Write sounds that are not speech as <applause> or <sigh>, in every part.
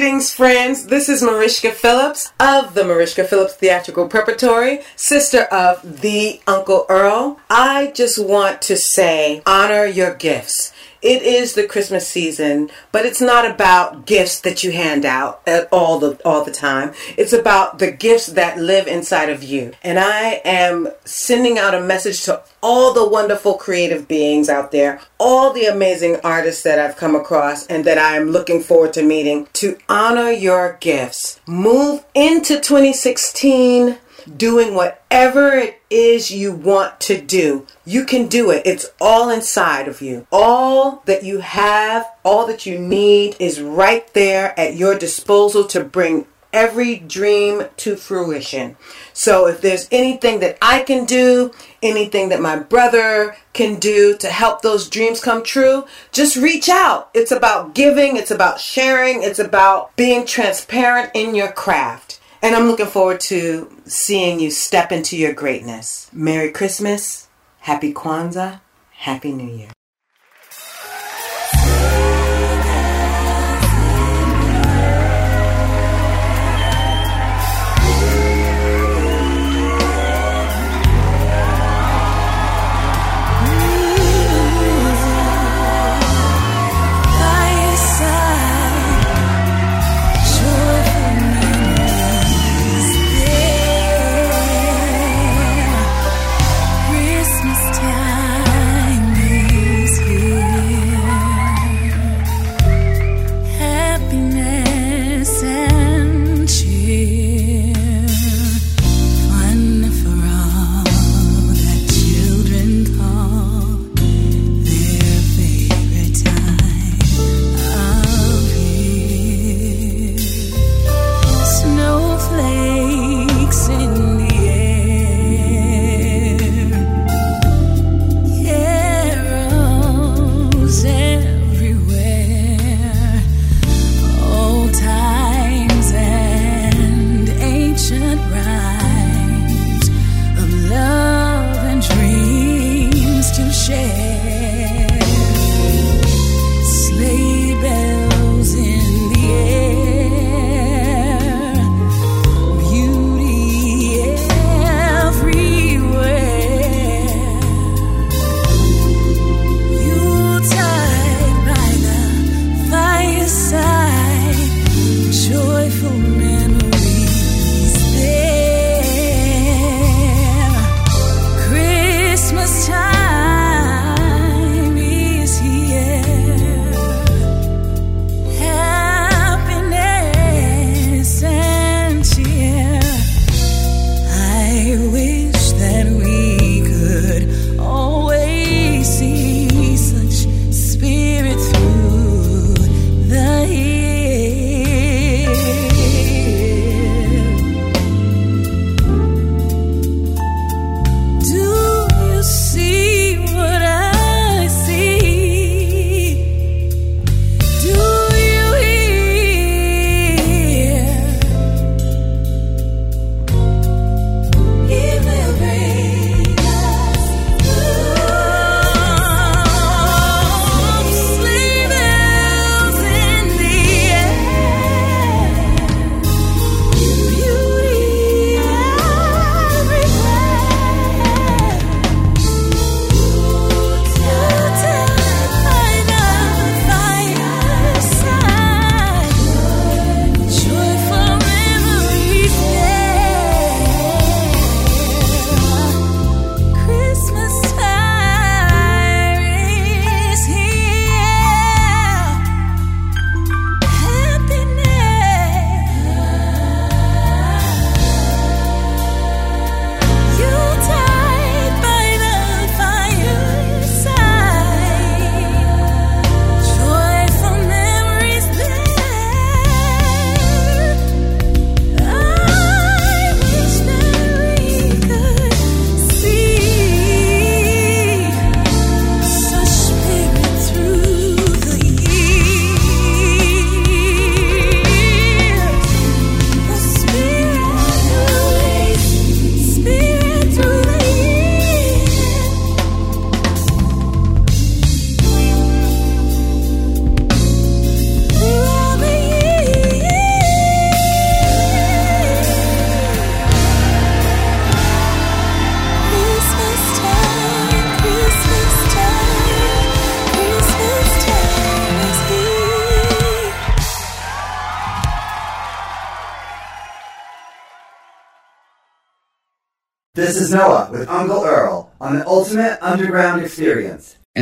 greetings, friends. This is Mariska Phillips of the Mariska Phillips Theatrical Preparatory, sister of the Uncle Earl. I just want to say, honor your gifts. It is the Christmas season, but it's not about gifts that you hand out at all the all the time. It's about the gifts that live inside of you. And I am sending out a message to all the wonderful creative beings out there, all the amazing artists that I've come across and that I am looking forward to meeting to honor your gifts. Move into 2016 doing whatever it is you want to do. You can do it. It's all inside of you. All that you have, all that you need is right there at your disposal to bring every dream to fruition. So if there's anything that I can do, anything that my brother can do to help those dreams come true, just reach out. It's about giving, it's about sharing, it's about being transparent in your craft. And I'm looking forward to seeing you step into your greatness. Merry Christmas, Happy Kwanzaa, Happy New Year.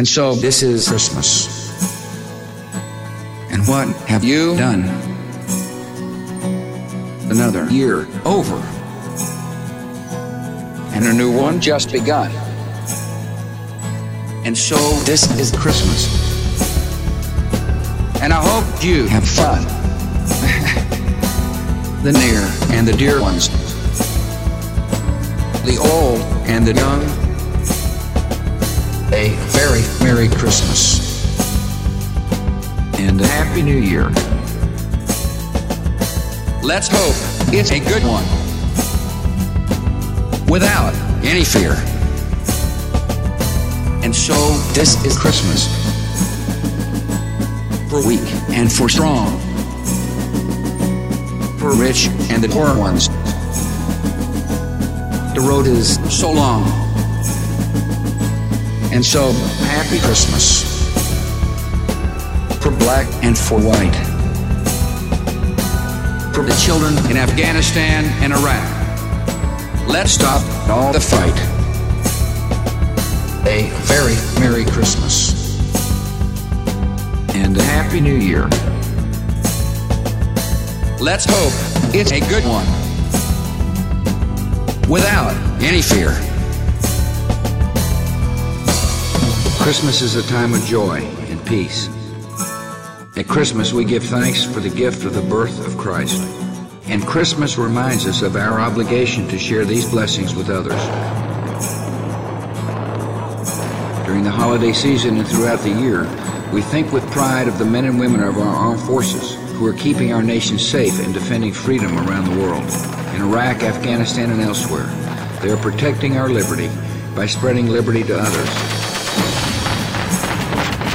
And so this is Christmas. And what have you done? Another year over. And a new one just begun. And so this is Christmas. And I hope you have fun. <laughs> the near and the dear ones. The old and the young Merry Christmas and a Happy New Year. Let's hope it's a good one without any fear. And so this is Christmas for weak and for strong, for rich and the poor ones. The road is so long and so, happy Christmas for black and for white, for the children in Afghanistan and Iraq. Let's stop all the fight. A very Merry Christmas and a Happy New Year. Let's hope it's a good one without any fear. Christmas is a time of joy and peace. At Christmas, we give thanks for the gift of the birth of Christ. And Christmas reminds us of our obligation to share these blessings with others. During the holiday season and throughout the year, we think with pride of the men and women of our armed forces who are keeping our nation safe and defending freedom around the world. In Iraq, Afghanistan, and elsewhere, they are protecting our liberty by spreading liberty to others.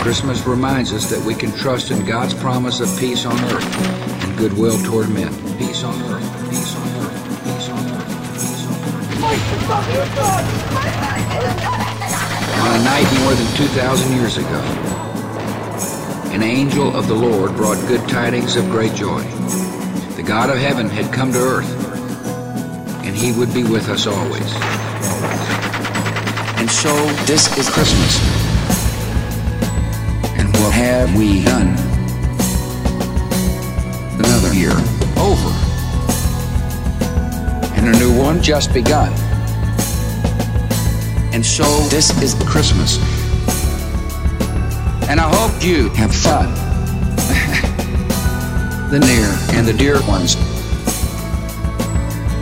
Christmas reminds us that we can trust in God's promise of peace on earth and goodwill toward men. Peace on earth, peace on earth, peace on earth, peace on earth. On a night more than 2,000 years ago, an angel of the Lord brought good tidings of great joy. The God of heaven had come to earth, and he would be with us always. And so this is Christmas what have we done? Another year over. And a new one just begun. And so this is Christmas. And I hope you have fun. <laughs> the near and the dear ones.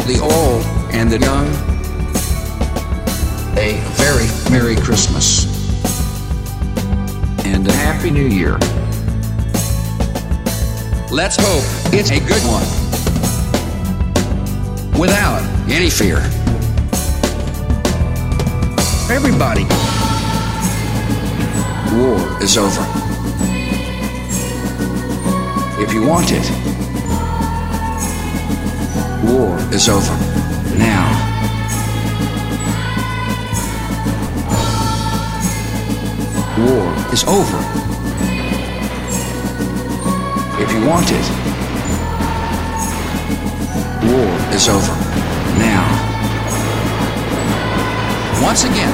The old and the young. A very Merry Christmas and a Happy New Year. Let's hope it's a good one without any fear. Everybody, war is over. If you want it, war is over now. War is over. If you want it, war is over. Now. Once again,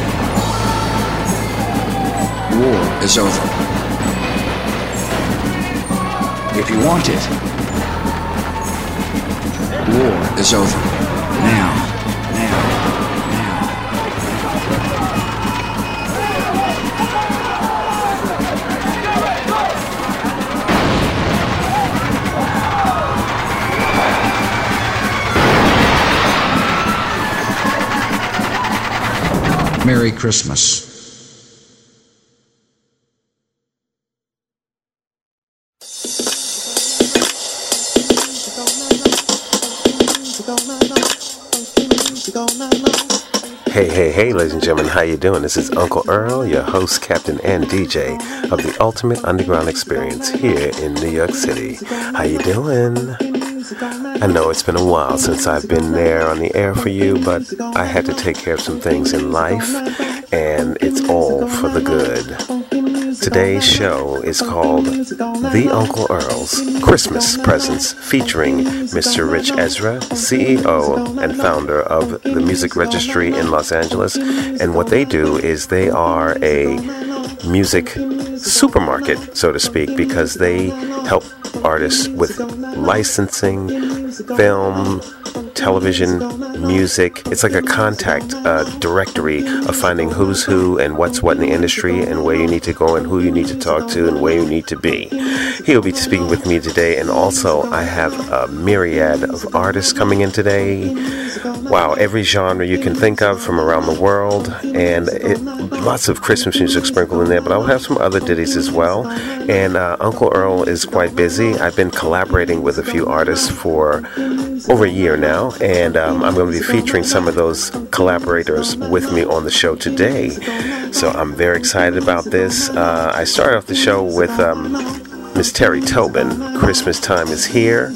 war is over. If you want it, war is over. Now. Merry Christmas. Hey, hey, hey, ladies and gentlemen, how you doing? This is Uncle Earl, your host, captain, and DJ of the Ultimate Underground Experience here in New York City. How you doing? I know it's been a while since I've been there on the air for you, but I had to take care of some things in life, and it's all for the good. Today's show is called The Uncle Earl's Christmas Presents featuring Mr. Ritch Esra, CEO and founder of the Music Registry in Los Angeles. And what they do is they are a music supermarket, so to speak, because they help artists with licensing, film, television, music. It's like a contact directory of finding who's who and what's what in the industry and where you need to go and who you need to talk to and where you need to be. He'll be speaking with me today, and also I have a myriad of artists coming in today. Wow, every genre you can think of from around the world, and it, lots of Christmas music sprinkled in there, but I'll have some other ditties as well. And uh, Uncle Earl is quite busy. I've been collaborating with a few artists for over a year now, and um, I'm going to be featuring some of those collaborators with me on the show today. So I'm very excited about this. Uh, I started off the show with um, Miss Terry Tobin. Christmas time is here.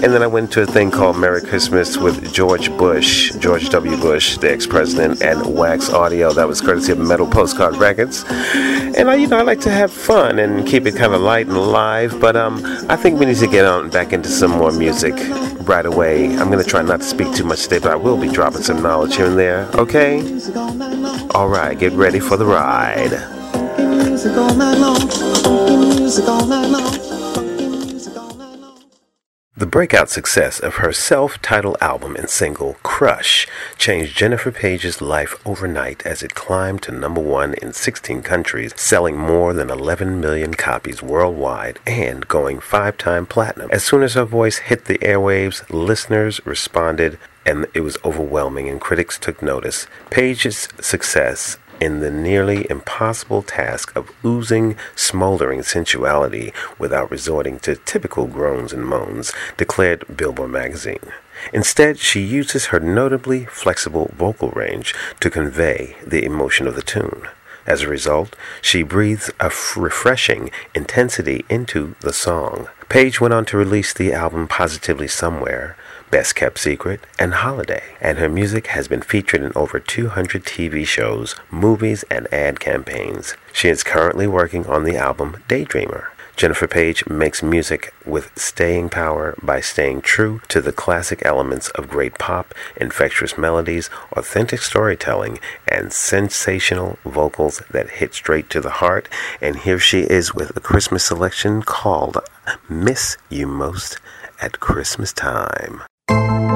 And then I went to a thing called Merry Christmas with George Bush, George W. Bush, the ex-president, and Wax Audio. That was courtesy of Metal Postcard Records. And I, you know, I like to have fun and keep it kind of light and live. But um, I think we need to get on back into some more music right away. I'm gonna try not to speak too much today, but I will be dropping some knowledge here and there. Okay? All right, get ready for the ride. The breakout success of her self titled album and single, Crush, changed Jennifer Page's life overnight as it climbed to number one in 16 countries, selling more than 11 million copies worldwide and going five time platinum. As soon as her voice hit the airwaves, listeners responded and it was overwhelming, and critics took notice. Page's success in the nearly impossible task of oozing smoldering sensuality without resorting to typical groans and moans, declared Billboard magazine. Instead, she uses her notably flexible vocal range to convey the emotion of the tune. As a result, she breathes a f- refreshing intensity into the song. Page went on to release the album Positively Somewhere, Best Kept Secret, and Holiday, and her music has been featured in over 200 TV shows, movies, and ad campaigns. She is currently working on the album Daydreamer. Jennifer Page makes music with staying power by staying true to the classic elements of great pop, infectious melodies, authentic storytelling, and sensational vocals that hit straight to the heart. And here she is with a Christmas selection called Miss You Most at Christmas Time. I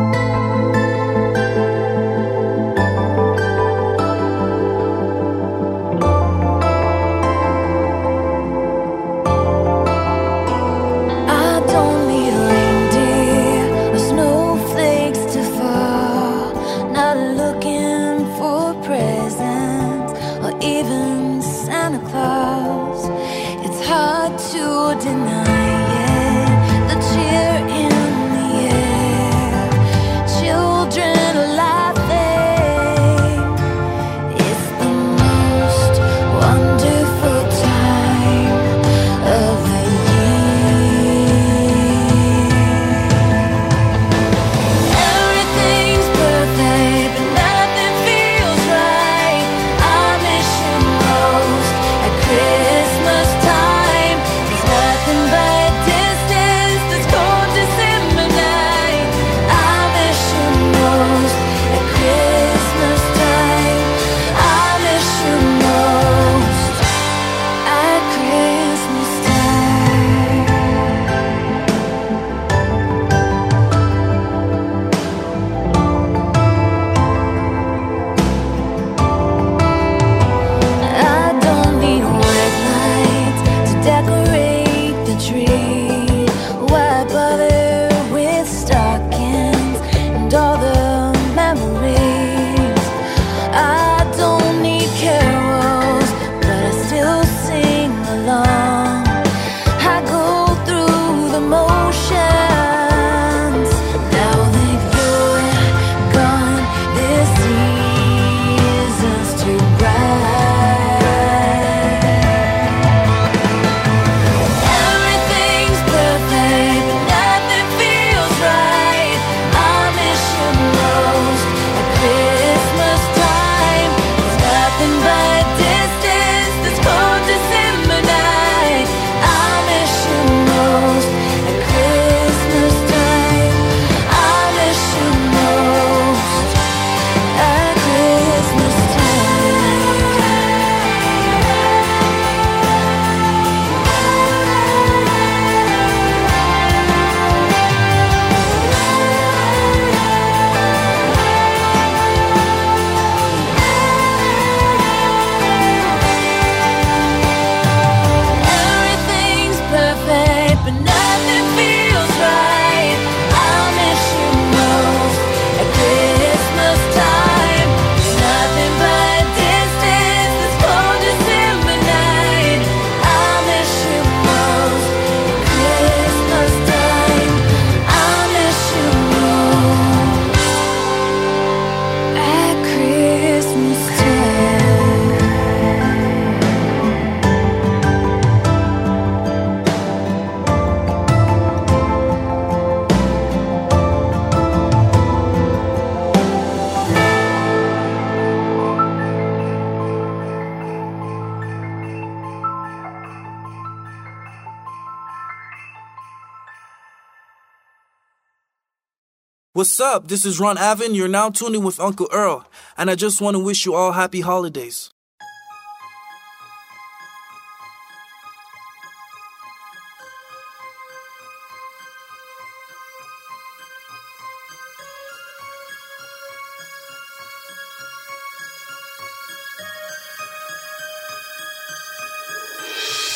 up? This is Ron Avin. You're now tuning with Uncle Earl, and I just want to wish you all happy holidays.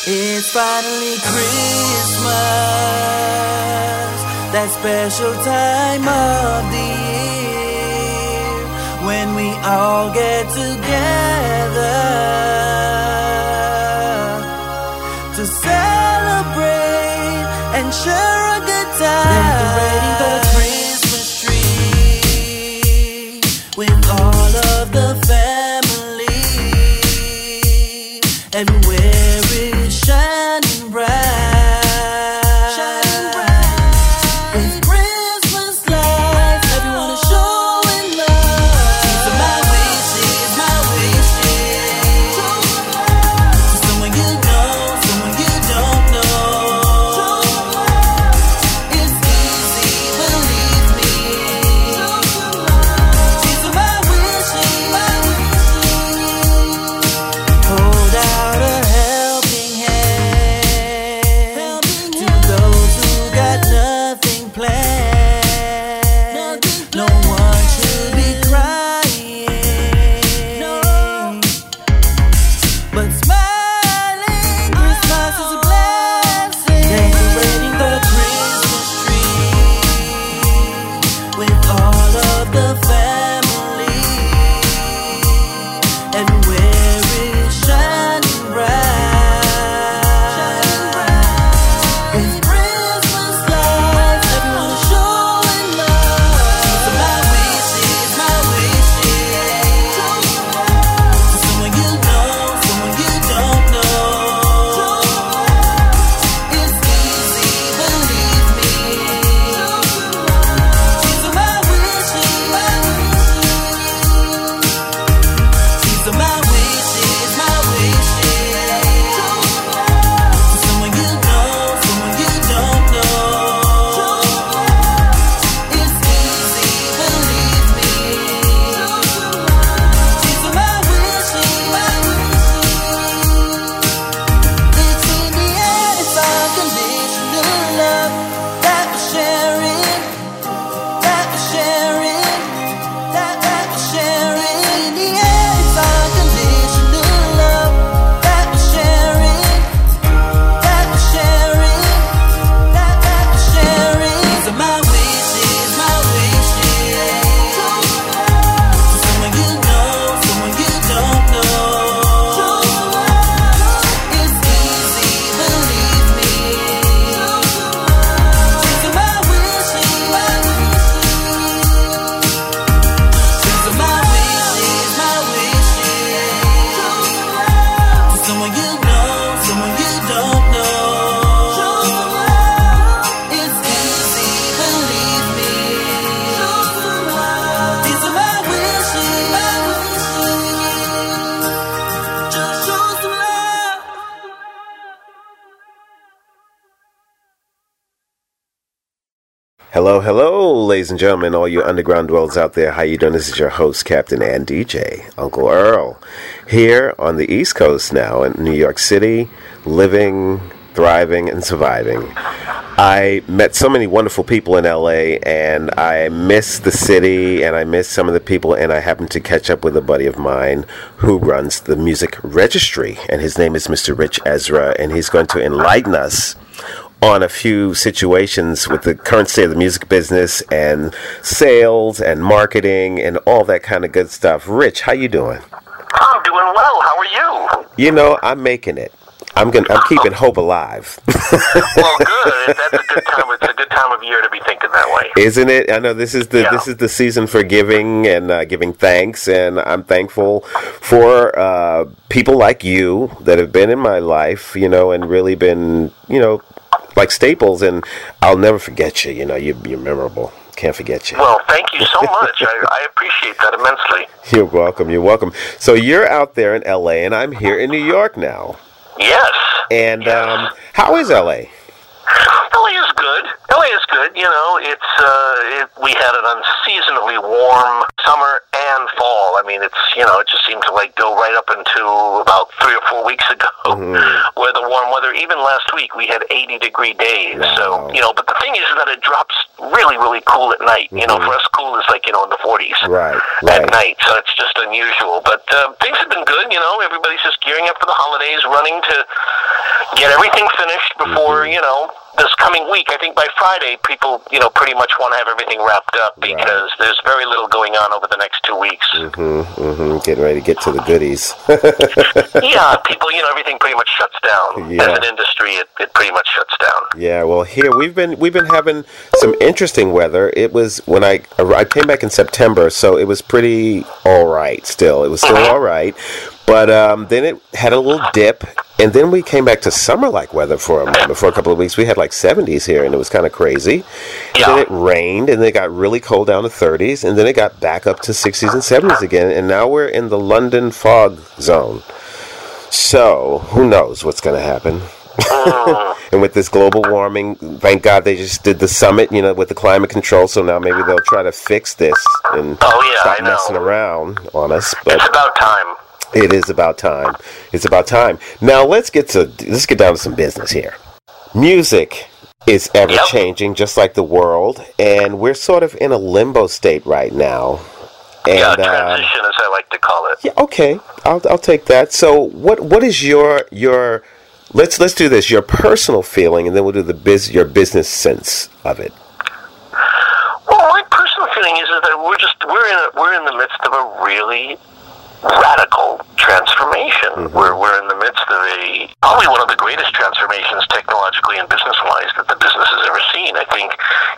It's finally Christmas, special time of the year when we all get together and gentlemen, all you underground dwellers out there. How you doing? This is your host, Captain and DJ, Uncle Earl, here on the East Coast now in New York City, living, thriving, and surviving. I met so many wonderful people in LA, and I miss the city, and I miss some of the people, and I happened to catch up with a buddy of mine who runs the music registry, and his name is Mr. Ritch Esra, and he's going to enlighten us on a few situations with the current state of the music business and sales and marketing and all that kind of good stuff. Ritch, how you doing? I'm doing well. How are you? You know, I'm making it. I'm gonna. I'm keeping hope alive. <laughs> Well, good. That's a good time. It's a good time of year to be thinking that way. Isn't it? I know this is the Yeah. this is the season for giving and uh, giving thanks, and I'm thankful for uh, people like you that have been in my life, you know, and really been, you know, like staples. And I'll never forget you. You know, you, you're memorable. Can't forget you. Well, thank you so much. I, I appreciate that immensely. <laughs> You're welcome. You're welcome. So you're out there in LA, and I'm here in New York now. Yes. And Yes. um, how is LA? LA is good. LA it's good. You know, it's uh, it, we had an unseasonably warm summer and fall. I mean, it's you know, it just seemed to like go right up into about three or four weeks ago, <laughs> where the warm weather. Even last week, we had 80 degree days. So you know, but the thing is that it drops really, really cool at night. You know, for us, cool is like you know in the 40s Right, at night, so it's just unusual. But uh, things have been good. You know, everybody's just gearing up for the holidays, running to get everything finished before Mm-hmm. you know this coming week. I think by Friday, people you know pretty much want to have everything wrapped up because there's very little going on over the next two weeks. Mm-hmm, Getting ready to get to the goodies. <laughs> <laughs> yeah, people, you know, everything pretty much shuts down. Yeah. As an industry, it, it pretty much shuts down. Yeah, well, here we've been we've been having some interesting weather. It was when I I came back in September, so it was pretty all right. Still, it was still all right, but um, then it had a little dip, and then we came back to summer-like weather for a moment. For a couple of weeks, we had like 70s here, and it was kind of crazy. Yeah. Then it rained, and then it got really cold down to 30s, and then it got back up to 60s and 70s again, and now we're in the London fog zone. So who knows what's going to happen? <laughs> and with this global warming, thank God they just did the summit, you know, with the climate control. So now maybe they'll try to fix this and Oh, yeah, stop messing around on us. But It's about time. It is about time. It's about time. Now let's get to let's get down to some business here. Music is ever Yep. changing, just like the world, and we're sort of in a limbo state right now. And yeah, um, transition, as I like to call it. yeah, okay, I'll I'll take that. So, what what is your your let's let's do this your personal feeling, and then we'll do the biz your business sense of it. Well, my personal feeling is that we're just we're in a, we're in the midst of a really radical transformation. We're we're in the midst of a probably one of the greatest transformations technologically and business wise that the business has ever seen. I think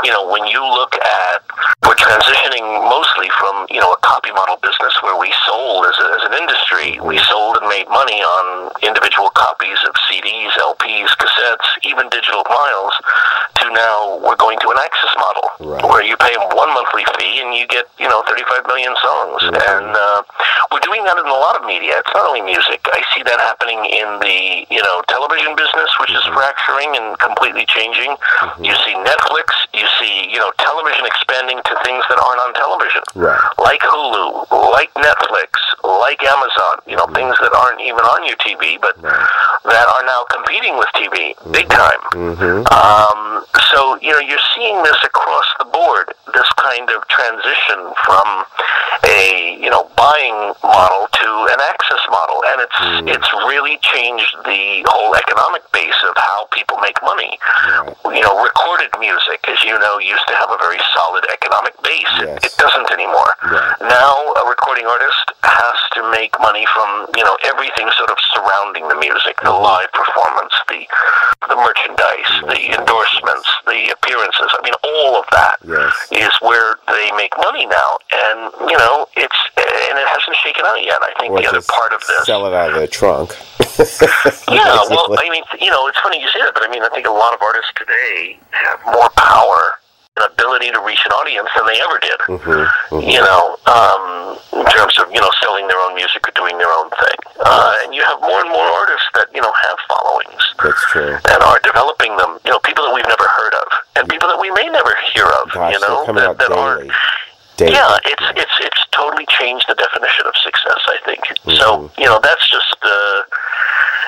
you know when you look at we're transitioning mostly from you know a copy model business where we sold as, a, as an industry, we sold and made money on individual copies of CDs, LPs, cassettes, even digital files, to now we're going to an access model Right. where you pay one monthly fee and you get you know 35 million songs and uh, we're doing that in a lot of media it's not only music. I see that happening in the you know television business which is mm-hmm. fracturing and completely changing. Mm-hmm. You see netflix you see you know television expanding to things that aren't on television. Right. like hulu like netflix like amazon you know mm-hmm. things that aren't even on your tv but that are now competing with tv big time. Um, so you know you're seeing this across the board. This kind of transition from a you know buying model to an access model, and it's hmm. it's really changed the whole economic base of how people make money. You know, recorded music, as you know, used to have a very solid economic base. Yes. It doesn't anymore. Right. Now, a recording artist has to make money from you know everything sort of surrounding the music, the mm-hmm. live performance, the the merchandise, the endorsements, the appearances. I mean, all of that is Yes. where they make money now, and you know it's and it hasn't shaken out yet. I think Or the other part of this. sell it out of their trunk. <laughs> Yeah, well, I mean, you know, it's funny you say that, but I mean, I think a lot of artists today have more power and ability to reach an audience than they ever did. You know, um, in terms of you know selling their own music or doing their own thing, uh, and you have more and more artists that you know have followings That's true. and are developing them. You know, people that we've never heard of, and people that we may never hear of. Gosh, you know, coming that, out that aren't Daily. yeah, it's it's it's totally changed the definition of success. I think Mm-hmm. so. You know, that's just uh,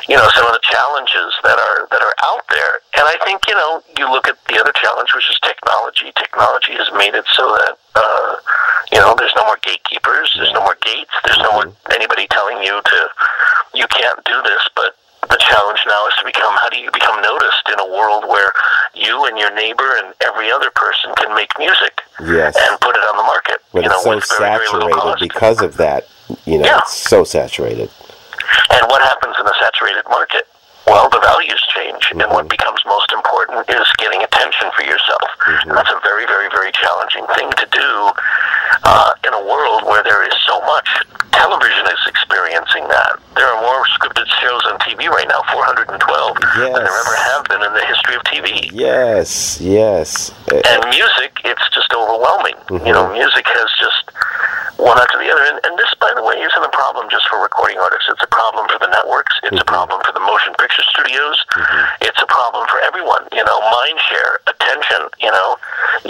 you know some of the challenges that are that are out there, and I think you know you look at the other challenge, which is technology. Technology has made it so that uh, you know there's no more gatekeepers, there's no more gates, there's no more Mm-hmm. anybody telling you to you can't do this, but. The challenge now is to become how do you become noticed in a world where you and your neighbor and every other person can make music Yes. and put it on the market. But you know, it's so with very, very saturated because of that. You know, Yeah. it's so saturated. And what happens in a saturated market? Well, the values change, and Mm-hmm. what becomes most important is getting attention for yourself. Mm-hmm. And that's a very, very, very challenging thing to do uh, in a world where there is so much. Television is experiencing that. There are more scripted shows on TV right now, 412, than there ever have been in the history of TV. Yes, yes. Uh, and music it's just overwhelming you know music has just one after the other. And, and this, by the way, isn't a problem just for recording artists. It's a problem for the networks. It's a problem for the motion picture studios. Mm-hmm. It's a problem for everyone. You know, mind share, attention. You know,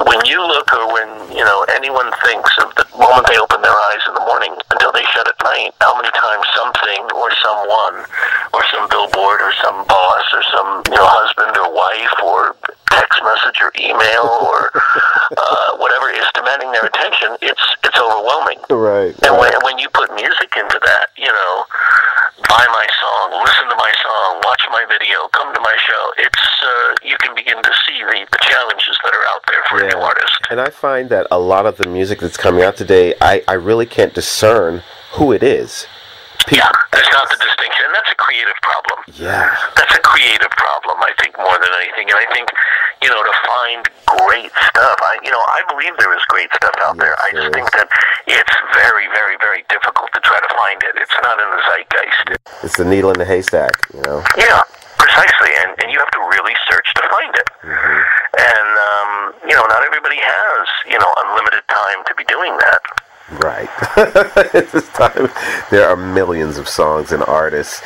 when you look or when you know anyone thinks of the moment they open their eyes in the morning until they shut at night, how many times something or someone or some billboard or some boss or some you know husband or wife or text message or email or uh, whatever is demanding their attention, it's it's overwhelming. Right. And when, when you put music into that, you know, buy my song, listen to my song, watch my video, come to my show, it's uh, you can begin to see the, the challenges that are out there for a new artist. And I find that a lot of the music that's coming out today, I, I really can't discern who it is. Yeah, there's not the distinction, and that's a creative problem. Yeah. That's a creative problem, I think, more than anything. And I think, you know, to find great stuff, I, you know, I believe there is great stuff out there. I just think that it's very, very, very difficult to try to find it. It's not in the zeitgeist. It's the needle in the haystack, you know? Yeah, precisely, and, and you have to really search to find it. And um, you know, not everybody has you know unlimited time to be doing that. Right. <laughs> At this time, there are millions of songs and artists.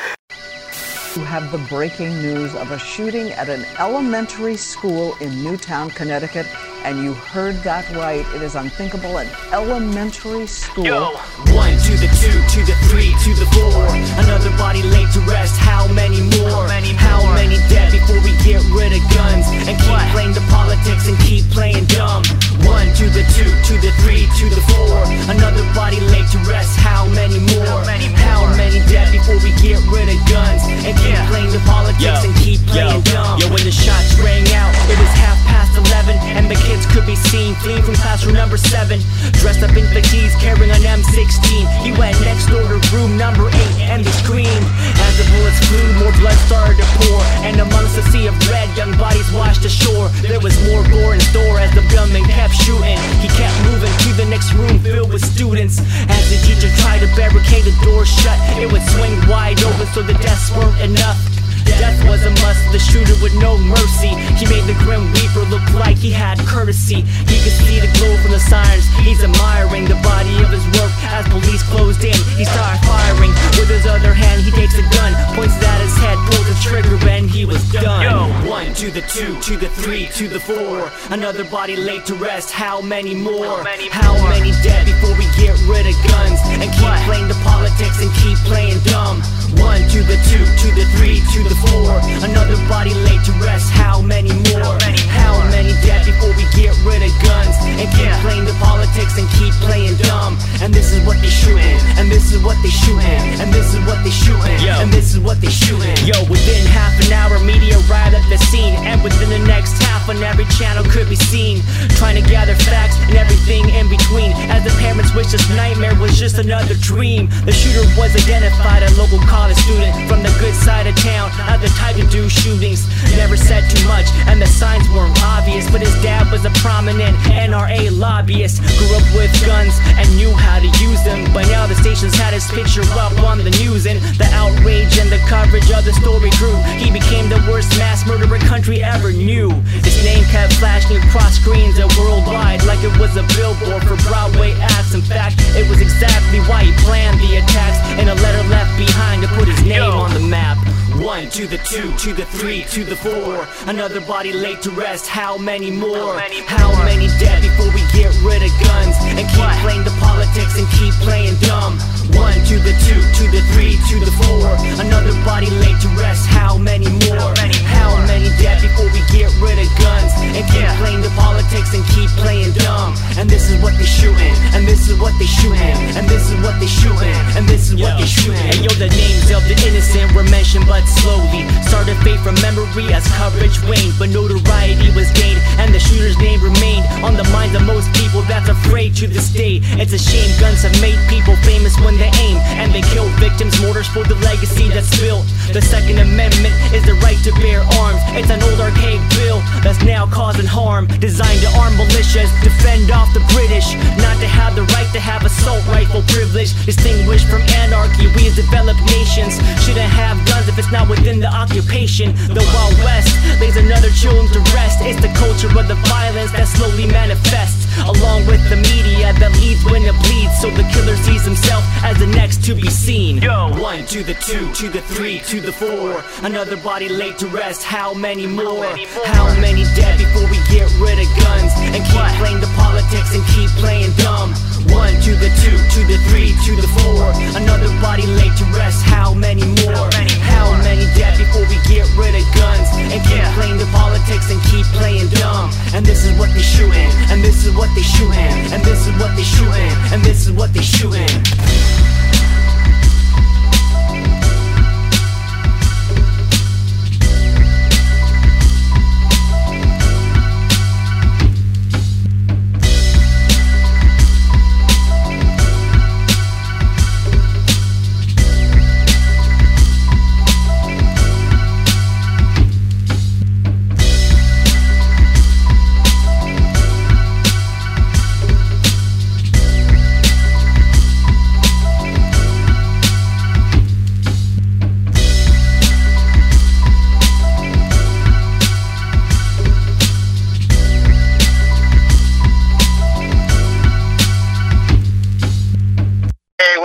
You have the breaking news of a shooting at an elementary school in Newtown, Connecticut, and you heard that right. It is unthinkable. An elementary school. Yo, one to the two, to the three, to the four. Another body laid to rest. How many more? How many more? How many dead before we get rid of guns and keep playing the politics and keep playing dumb? One to the two, to the three, to the four. Another body laid to rest. How many more? How many dead before we get rid of guns and keep playing the politics and keep playing dumb? Yo, when the shots rang out, it was half past eleven, and the kids could be seen fleeing from classroom number seven, dressed up in fatigues, carrying an M16. He went next door to room number eight, and they screamed as the bullets flew. More blood started to pour, and amongst the sea of red, young bodies washed ashore. There was more gore in store as the gunman kept shooting. He kept moving to the next room filled with students. As the teacher tried to barricade the door shut, it would swing wide open so the desks weren't enough. Death was a must, the shooter with no mercy. He made the Grim Reaper look like he had courtesy. He could see the glow from the sirens. He's admiring the body of his work as police closed in. He started firing. With his other hand, he takes a gun, points it at his head, pulls the trigger, and he was done. Yo, one to the two, to the three, to the four. Another body laid to rest. How many more? How many dead before we get rid of guns and keep playing the politics and keep playing dumb? One to the two, to the three, to the four. Another body laid to rest. How many more? How many dead before we get rid of guns and keep playing the politics and keep playing dumb? And this is what they shooting, and this is what they shooting, and this is what they shooting, and this is what they shooting. Yo, within half an hour, media arrived at the scene, and within the next half, on every channel could be seen, trying to gather facts and everything in between. As the parents wish this nightmare was just another dream. The shooter was identified, a local college student from the good side of town, not the type to do shootings. Never said too much, and the signs weren't obvious. But his dad was a prominent NRA lobbyist, grew up with guns and knew how to use them. But now the stations had his picture up on the news, and the outrage and the coverage of the story grew. He became the worst mass murderer country ever knew. His name kept flashing across screens and worldwide like it was a billboard for Broadway acts. In fact, it was exactly why he planned the attacks in a letter left behind to put his name on the map. One to the two, to the three, to the four. Another body laid to rest. How many more? How many dead before we get rid of guns and keep playing the politics and keep playing dumb? One to the two, to the three, to the four. Another body laid to rest. How many more? How many dead before we get rid of guns and keep playing the politics and keep playing dumb? And this is what they shooting, and this is what they shooting, and this is what they shooting, and this is what they shooting. And yo, the names of the innocent were mentioned, but slowly started fade from memory as coverage waned. But notoriety was gained, and the shooter's name remained on the minds of most people. That's afraid to this day. It's a shame guns have made people famous when they aim and they kill victims. Mortars for the legacy that's built. The Second Amendment is the right to bear arms. It's an old archaic bill that's now causing harm, designed to arm militias, defend off the British, not to have the right to have assault rifle privilege, distinguished from anarchy. We as developed nations shouldn't have guns if it's not within the occupation. The Wild West lays another children to rest. It's the culture of the violence that slowly manifests, along with the media that leads when it bleeds. So the killer sees himself as the next to be seen. Yo, one to the two, to the three, to the four. Another body laid to rest. How many more? How many dead before we get rid of guns and keep playing the politics and keep playing dumb? One to the two, to the three, to the four. Another body laid to rest. How many more? How many dead before we get rid of guns and keep playing the politics and keep playing dumb? And this is what they shooting, and this is what they shooting, and this is what they shooting, and this is what they shooting.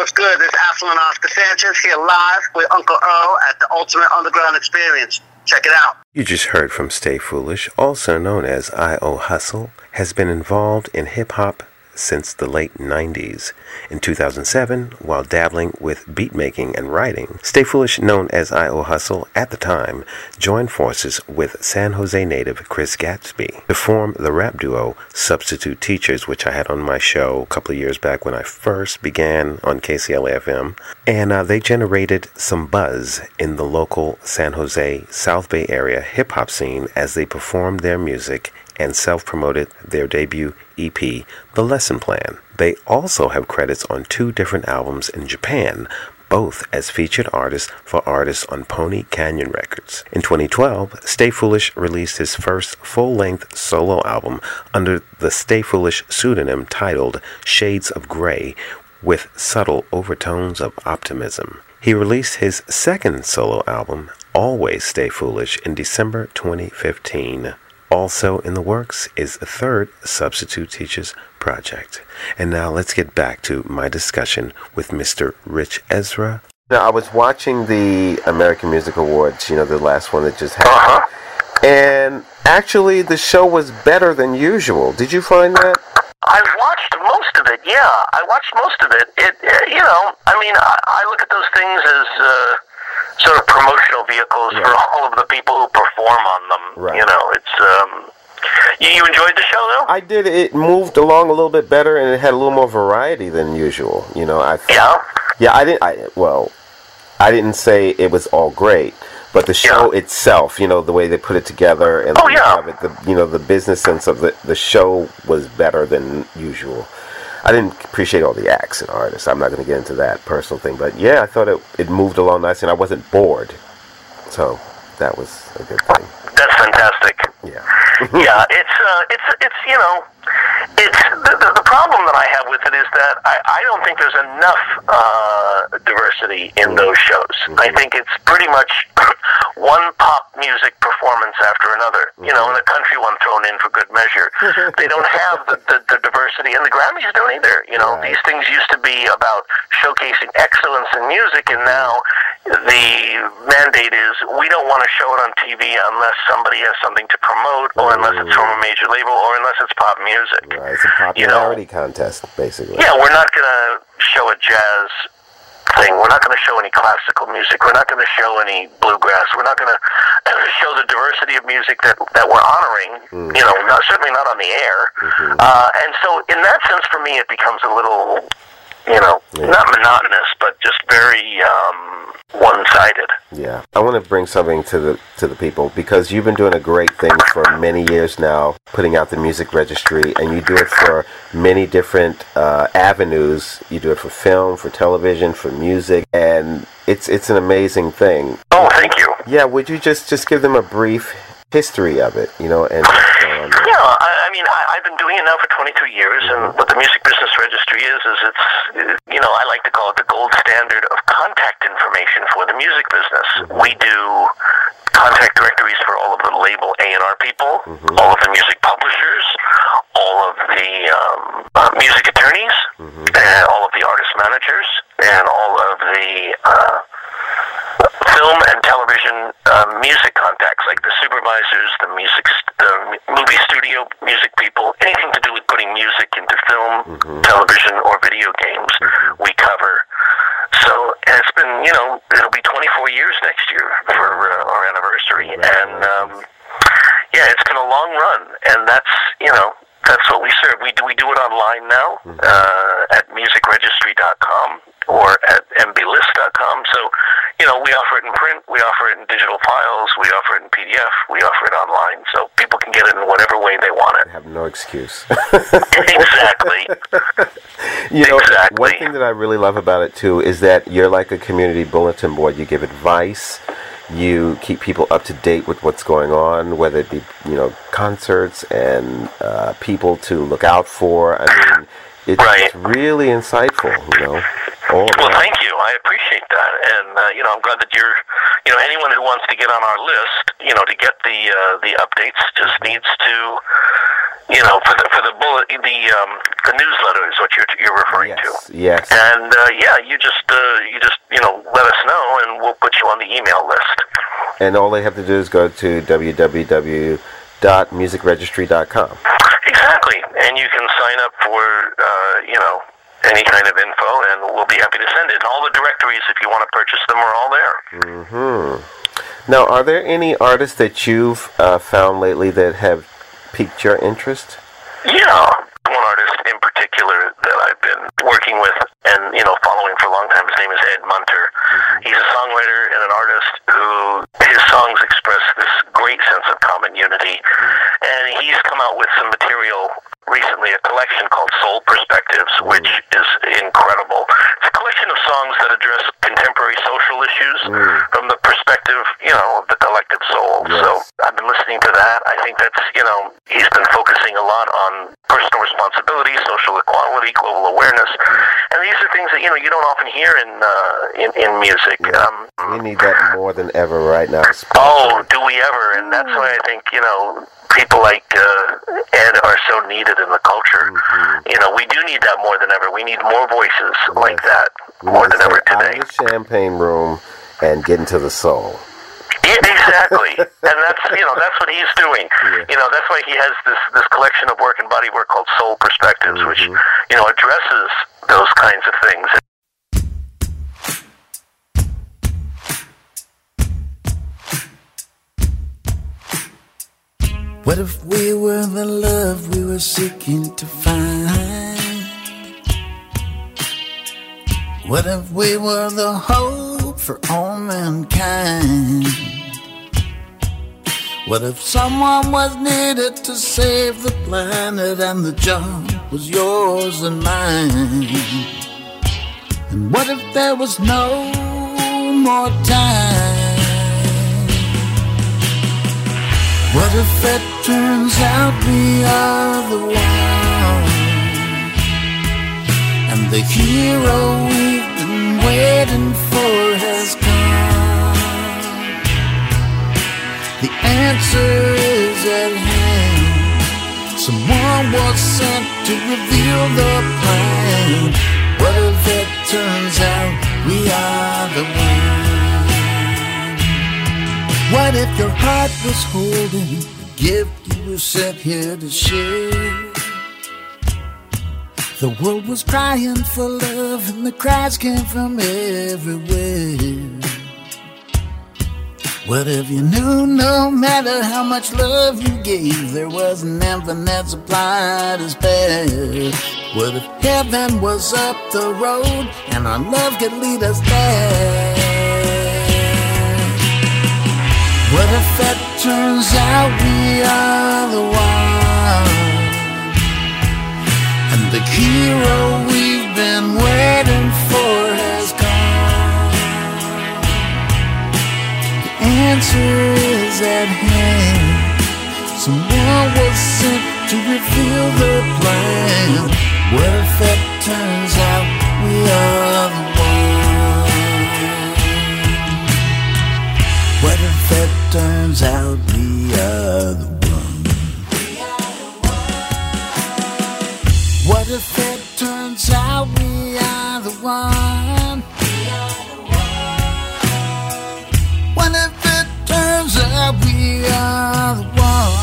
What's good? This is Affluent Oscar Sanchez here live with Uncle Earl at the Ultimate Underground Experience. Check it out. You just heard from Stay Foolish, also known as I.O. Hustle, has been involved in hip hop since the late 90s. In 2007, while dabbling with beat making and writing, Stay Foolish, known as I.O. Hustle at the time, joined forces with San Jose native Chris Gatsby to form the rap duo Substitute Teachers, which I had on my show a couple of years back when I first began on KCLA FM. And uh, they generated some buzz in the local San Jose South Bay area hip hop scene as they performed their music and self promoted their debut EP, The Lesson Plan. They also have credits on two different albums in Japan, both as featured artists for artists on Pony Canyon Records. In 2012, Stay Foolish released his first full length solo album under the Stay Foolish pseudonym titled Shades of Grey with subtle overtones of optimism. He released his second solo album, Always Stay Foolish, in December 2015. Also in the works is a third Substitute Teachers project. And now let's get back to my discussion with Mr. Ritch Esra. Now, I was watching the American Music Awards, you know, the last one that just happened. And actually, the show was better than usual. Did you find that? I watched most of it. Yeah, I watched most of it. It, uh, you know, I mean, I, I look at those things as uh, sort of promotional vehicles for all of the people who perform on them. Right. You know, it's. Um, you, you enjoyed the show though? I did. It moved along a little bit better, and it had a little more variety than usual. You know, I yeah, yeah. I didn't. I well, I didn't say it was all great, but the show itself, you know, the way they put it together, and Oh, yeah. it, the you know the business sense of the the show was better than usual. I didn't appreciate all the acts and artists. I'm not going to get into that personal thing, but yeah, I thought it it moved along nicely, and I wasn't bored, so that was a good thing. That's fantastic. Yeah. <laughs> yeah, it's uh, it's it's you know, it's the, the, the problem that I have with it is that I, I don't think there's enough uh, diversity in those shows. I think it's pretty much <laughs> one pop music performance after another. You know, and a country one thrown in for good measure. <laughs> they don't have the, the, the diversity, and the Grammys don't either. You know, these things used to be about showcasing excellence in music, and now the mandate is we don't want to show it on TV unless somebody has something to promote, or unless it's from a mm. major label, or unless it's pop music. Right, it's a You know, popularity contest, basically. yeah, we're not going to show a jazz thing. We're not going to show any classical music. We're not going to show any bluegrass. We're not going to <clears throat> show the diversity of music that that we're honoring. Mm. You know, not certainly not on the air. Mm-hmm. Uh, and so, in that sense, for me, it becomes a little, you know, not monotonous, but just very um, one-sided. Yeah, I want to bring something to the to the people because you've been doing a great thing for many years now, putting out the music registry, and you do it for many different uh, avenues. You do it for film, for television, for music, and it's it's an amazing thing. Oh, thank you. Yeah, would you just just give them a brief history of it, you know, and Yeah, I, I mean, I, I've been doing it now for 23 years, and what the Music Business Registry is, is it's, uh, you know, I like to call it the gold standard of contact information for the music business. We do contact directories for all of the label A&R people, all of the music publishers, all of the um, uh, music attorneys, and all of the artist managers, and all of the uh, film and television uh, music contacts, like the supervisors, the music, the movie studio music people, anything to do with putting music into film, television, or video games, we cover. So and it's been, you know, it'll be 24 years next year for uh, our anniversary, and um, yeah, it's been a long run, and that's, you know. That's what we serve. We do we do it online now uh, at musicregistry.com or at mblist.com. So, you know, we offer it in print, we offer it in digital files, we offer it in PDF, we offer it online, so people can get it in whatever way they want it. have no excuse. <laughs> exactly. <laughs> you know, Exactly. one thing that I really love about it too is that you're like a community bulletin board. You give advice. You keep people up to date with what's going on, whether it be you know concerts and uh, people to look out for. I mean, it's, Right. really insightful. You know, all Well, thank you. I appreciate that, and uh, you know, I'm glad that you're, you know, anyone who wants to get on our list, you know, to get the uh, the updates, just needs to, you know, for the for the bullet, the um, the newsletter is what you're you're referring Yes, to. yes. And uh, yeah, you just uh, you just you know let us know, and we'll put you on the email list. And all they have to do is go to www.musicregistry.com. Exactly, and you can sign up for uh, you know any kind of info, and we'll be happy to send it. And all the directories, if you want to purchase them, are all there. Mm-hmm. Now, are there any artists that you've uh, found lately that have piqued your interest? Yeah, one artist in particular that I've been working with and you know following for a long time. His name is Ed Munter. Mm-hmm. He's a songwriter and an artist who his songs express this great sense of common unity, mm-hmm. and he's come out with some material recently, a collection called Soul Perspectives, which is incredible. It's a collection of songs that address contemporary social issues from the perspective, you know, of the collective soul. Yes. So I've been listening to that. I think that's, you know, he's been focusing a lot on personal responsibility, social equality, global awareness, and these are things that you know you don't often hear in uh, in, in music. Um, We need that more than ever right now. oh, do we ever? And that's why I think you know people like uh, Ed are so needed in the culture. Mm-hmm. You know, we do need that more than ever. We need more voices like that We more than ever today. the champagne room and get into the soul. Yeah, exactly, <laughs> and that's you know that's what he's doing. You know that's why he has this this collection of work and body work called Soul Perspectives, which mm-hmm. you know addresses those kinds of things. What if we were the love we were seeking to find? What if we were the hope for all mankind? What if someone was needed to save the planet and the job was yours and mine? And what if there was no more time? What if it turns out we are the one And the hero we've been waiting for has come The answer is at hand. Someone was sent to reveal the plan. What if it turns out we are the one what if your heart was holding a gift you were sent here to share? The world was crying for love and the cries came from everywhere. What if you knew no matter how much love you gave, there was an infinite supply to spare? What if heaven was up the road and our love could lead us there? What if it turns out we are the one And the hero we've been waiting for has come The answer is at hand Someone was sent to reveal the plan? What if it turns out we are the one? It turns out we are the one? What if it turns out we are the one? What if it turns out we are the one?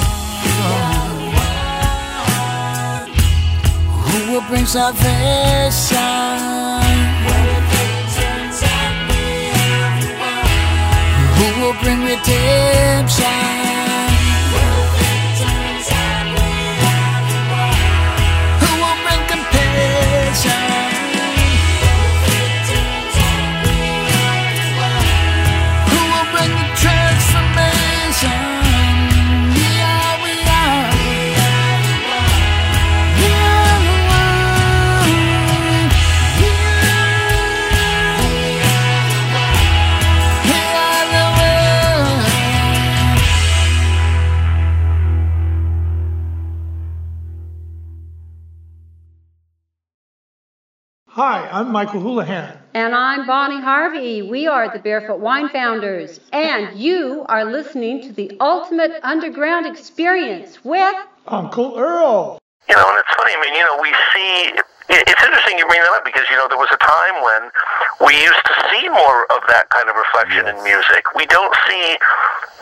Who will bring salvation? Who will bring redemption? Hi, I'm Michael Houlihan. And I'm Bonnie Harvey. We are the Barefoot Wine Founders. And you are listening to the Ultimate Underground Experience with Uncle Earl. You know, and it's funny. I mean, you know, we see. It- It's interesting you bring that up because you know there was a time when we used to see more of that kind of reflection in music. We don't see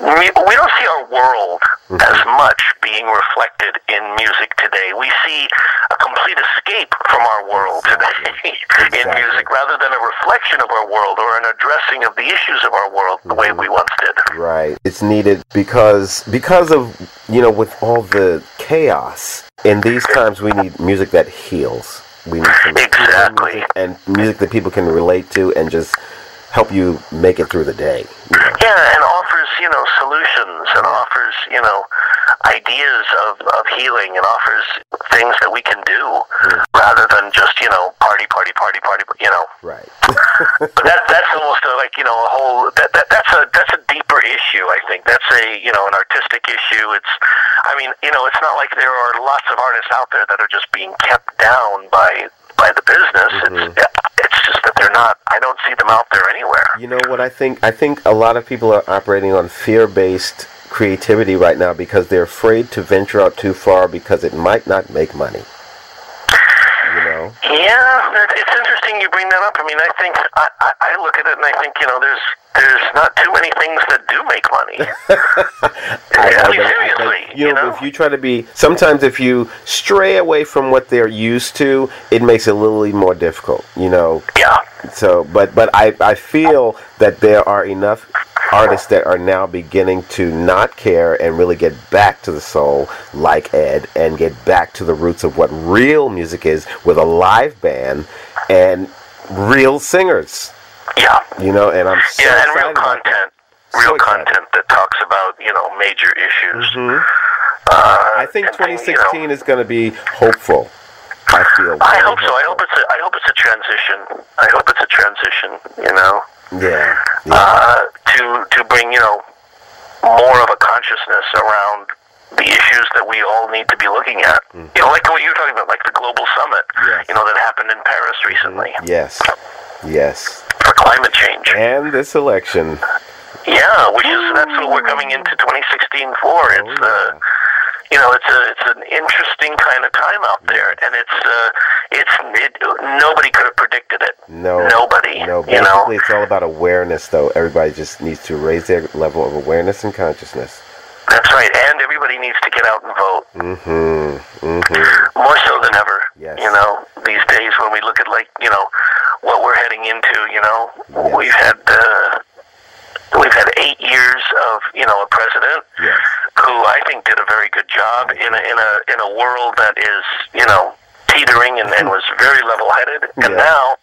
we, we don't see our world mm-hmm. as much being reflected in music today. We see a complete escape from our world today <laughs> in music rather than a reflection of our world or an addressing of the issues of our world the way mm-hmm. we once did. Right. It's needed because because of you know with all the chaos in these times we need music that heals. We need some exactly music and music that people can relate to and just help you make it through the day. Yeah, and offers, you know, solutions and offers, you know, ideas of, of healing and offers things that we can do rather than just, you know, party, party, party, party, you know. Right. <laughs> <laughs> but that that's almost a, like, you know, a whole that, that that's a that's a deeper issue, I think. That's a, you know, an artistic issue. It's I mean, you know, it's not like there are lots of artists out there that are just being kept down by by the business. It's mm-hmm. It's just that they're not I don't see them out there anywhere. You know what I think? I think a lot of people are operating on fear-based creativity right now because they're afraid to venture out too far because it might not make money. You know? Yeah, it's interesting you bring that up. I mean, I think I, I, I look at it and I think you know, there's there's not too many things that do make money. <laughs> I I mean, seriously, but, you know, if you try to be, sometimes if you stray away from what they're used to, it makes it a little more difficult. You know. Yeah. So, but but I I feel that there are enough artists that are now beginning to not care and really get back to the soul, like Ed, and get back to the roots of what real music is with a live band and real singers. Yeah. You know, and I'm so yeah, and real excited about that. content, real content that talks about you know major issues. Mhm. Uh, I think and things, you know, 2016 is going to be hopeful. I feel. I hope so. I hope it's a, I hope it's a transition. I hope it's a transition. You know. Yeah. uh, to to bring you know more of a consciousness around the issues that we all need to be looking at. Mm-hmm. You know, like what you were talking about, like the global summit. You know that happened in Paris recently Yes. Yes. for climate change. And this election. Yeah, which is that's what we're coming into 2016 for. It's uh, you know, it's a it's an interesting kind of time out there, and it's uh, it's it, nobody could have predicted it. No. Nobody. No. you know. Basically, it's all about awareness, though. Everybody just needs to raise their level of awareness and consciousness. That's right, and everybody needs to get out and vote. Mm-hmm. Mm-hmm. more so than ever. Yes. You know, these days when we look at like you know what we're heading into, you know, we've had uh, we've had eight years of you know a president who I think did a very good job in a in a in a world that is you know teetering and, and was very level headed, and Yeah. now.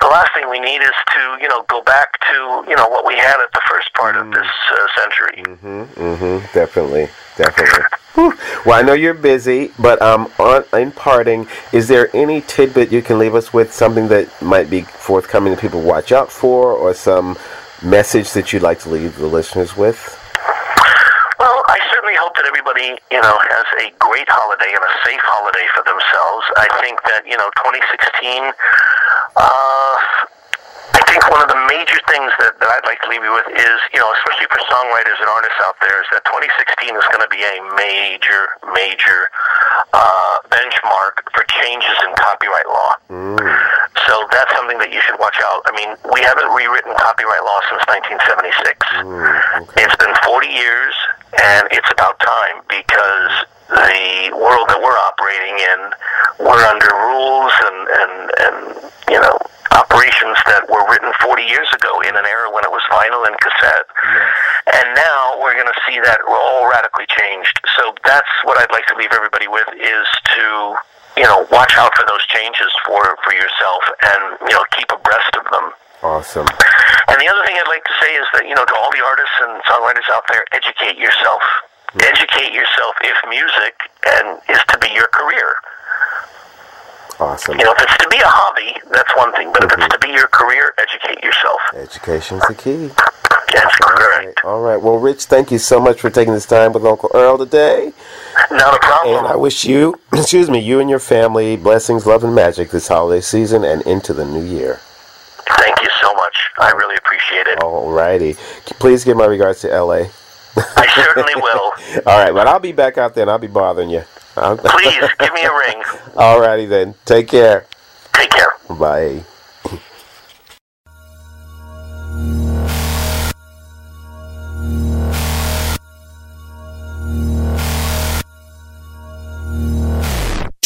The last thing we need is to, you know, go back to, you know, what we had at the first part of this uh, century. Mm-hmm. Mm-hmm. Definitely. Definitely. Well, I know you're busy, but um, on in parting, is there any tidbit you can leave us with, something that might be forthcoming that people watch out for, or some message that you'd like to leave the listeners with? Well, I certainly hope that everybody, you know, has a great holiday and a safe holiday for themselves. I think that, you know, 2016, uh, I think one of the major things that, that I'd like to leave you with is, you know, especially for songwriters and artists out there, is that 2016 is going to be a major, major uh, benchmark for changes in copyright law. So that's something that you should watch out. I mean, we haven't rewritten copyright law since 1976. It's been 40 years, and it's about time because the world that we're operating in, we're under rules and, and, and you know, operations that were written 40 years ago in an era when it was vinyl and cassette. And now we're going to see that all radically changed. So that's what I'd like to leave everybody with is to, you know, watch out for those changes for, for yourself and, you know, keep abreast of them. Awesome. And the other thing I'd like to say is that, you know, to all the artists and songwriters out there, educate yourself. Educate yourself if music and is to be your career. Awesome. You know, if it's to be a hobby, that's one thing, but if it's mm-hmm. to be your career, educate yourself. Education's the key. That's correct. All right. Well, Ritch, thank you so much for taking this time with Uncle Earl today. Not a problem. And I wish you, <clears throat> excuse me, you and your family blessings, love, and magic this holiday season and into the new year. Thank you so much. I really appreciate it. All righty. Please give my regards to LA. I certainly will. <laughs> All right, but I'll be back out there and I'll be bothering you. Please give me a ring. <laughs> All righty then. Take care. Take care. Bye.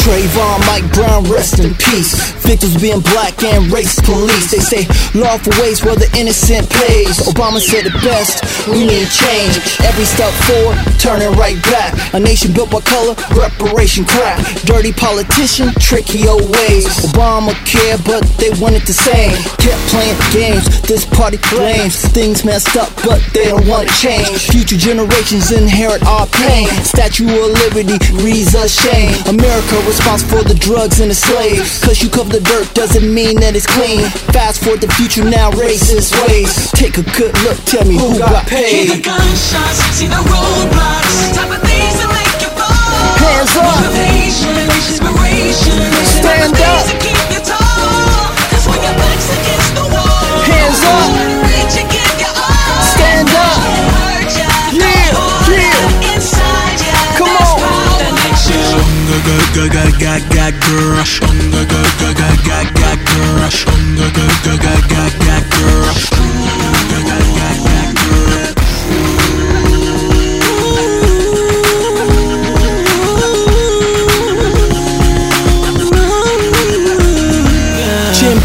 Trayvon, Mike Brown, rest in peace. Victims being black and race police. They say lawful ways where the innocent pays. Obama said it best, we need change. Every step forward, turning right back. A nation built by color, reparation crap. Dirty politician, tricky old ways. Obama care, but they wanted the same. Kept playing games, this party claims things messed up, but they don't want to change. Future generations inherit our pain. Statue of Liberty reads us shame. America responsible for the drugs and the slaves. Cause you cover the dirt doesn't mean that it's clean. Fast forward the future now, racist ways. Take a good look, tell me who got paid. Hear the gunshots, see the roadblocks. Type of things that make you fall. Hands up. Motivation, inspiration. Stand up. keep you tall. That's when your back's against the wall. Hands up. Reach and give your all. Stand up. You. Jim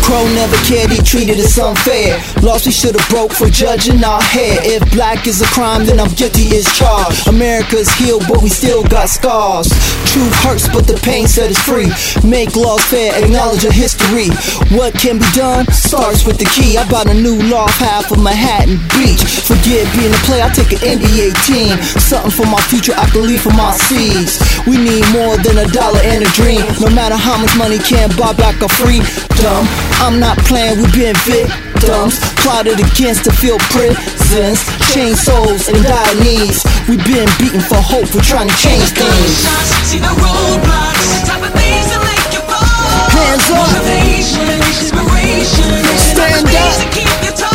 Crow never cared, he treated us unfair. Laws we should have broke for judging our hair. If black is a crime, then I'm guilty as charged. America's healed, but we still got scars. Truth hurts, but the pain set us free. Make laws fair, acknowledge a history. What can be done starts with the key. I bought a new loft half of Manhattan Beach. Forget being a player, I take an NBA team. Something for my future, I can leave for my seeds. We need more than a dollar and a dream. No matter how much money can buy back our freedom. I'm not playing, we've been victims. Plotted against to fill prisons. Chain souls and dire knees. We've been beaten for hope, we're trying to change things. See the roadblocks. Type of things that make you fall. Hands up. Motivation, inspiration. Stand Type of things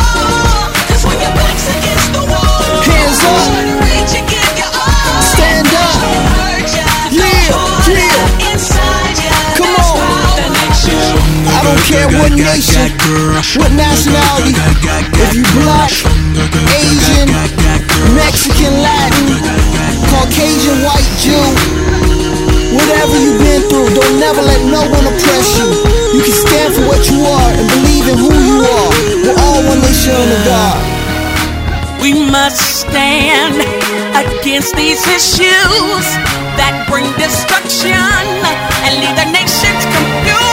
up. Don't care what nation, what nationality, if you black, Asian, Mexican, Latin, Caucasian, white, Jew, whatever you've been through, don't never let no one oppress you. You can stand for what you are and believe in who you are. We're all one nation under God. We must stand against these issues that bring destruction and leave the nations confused.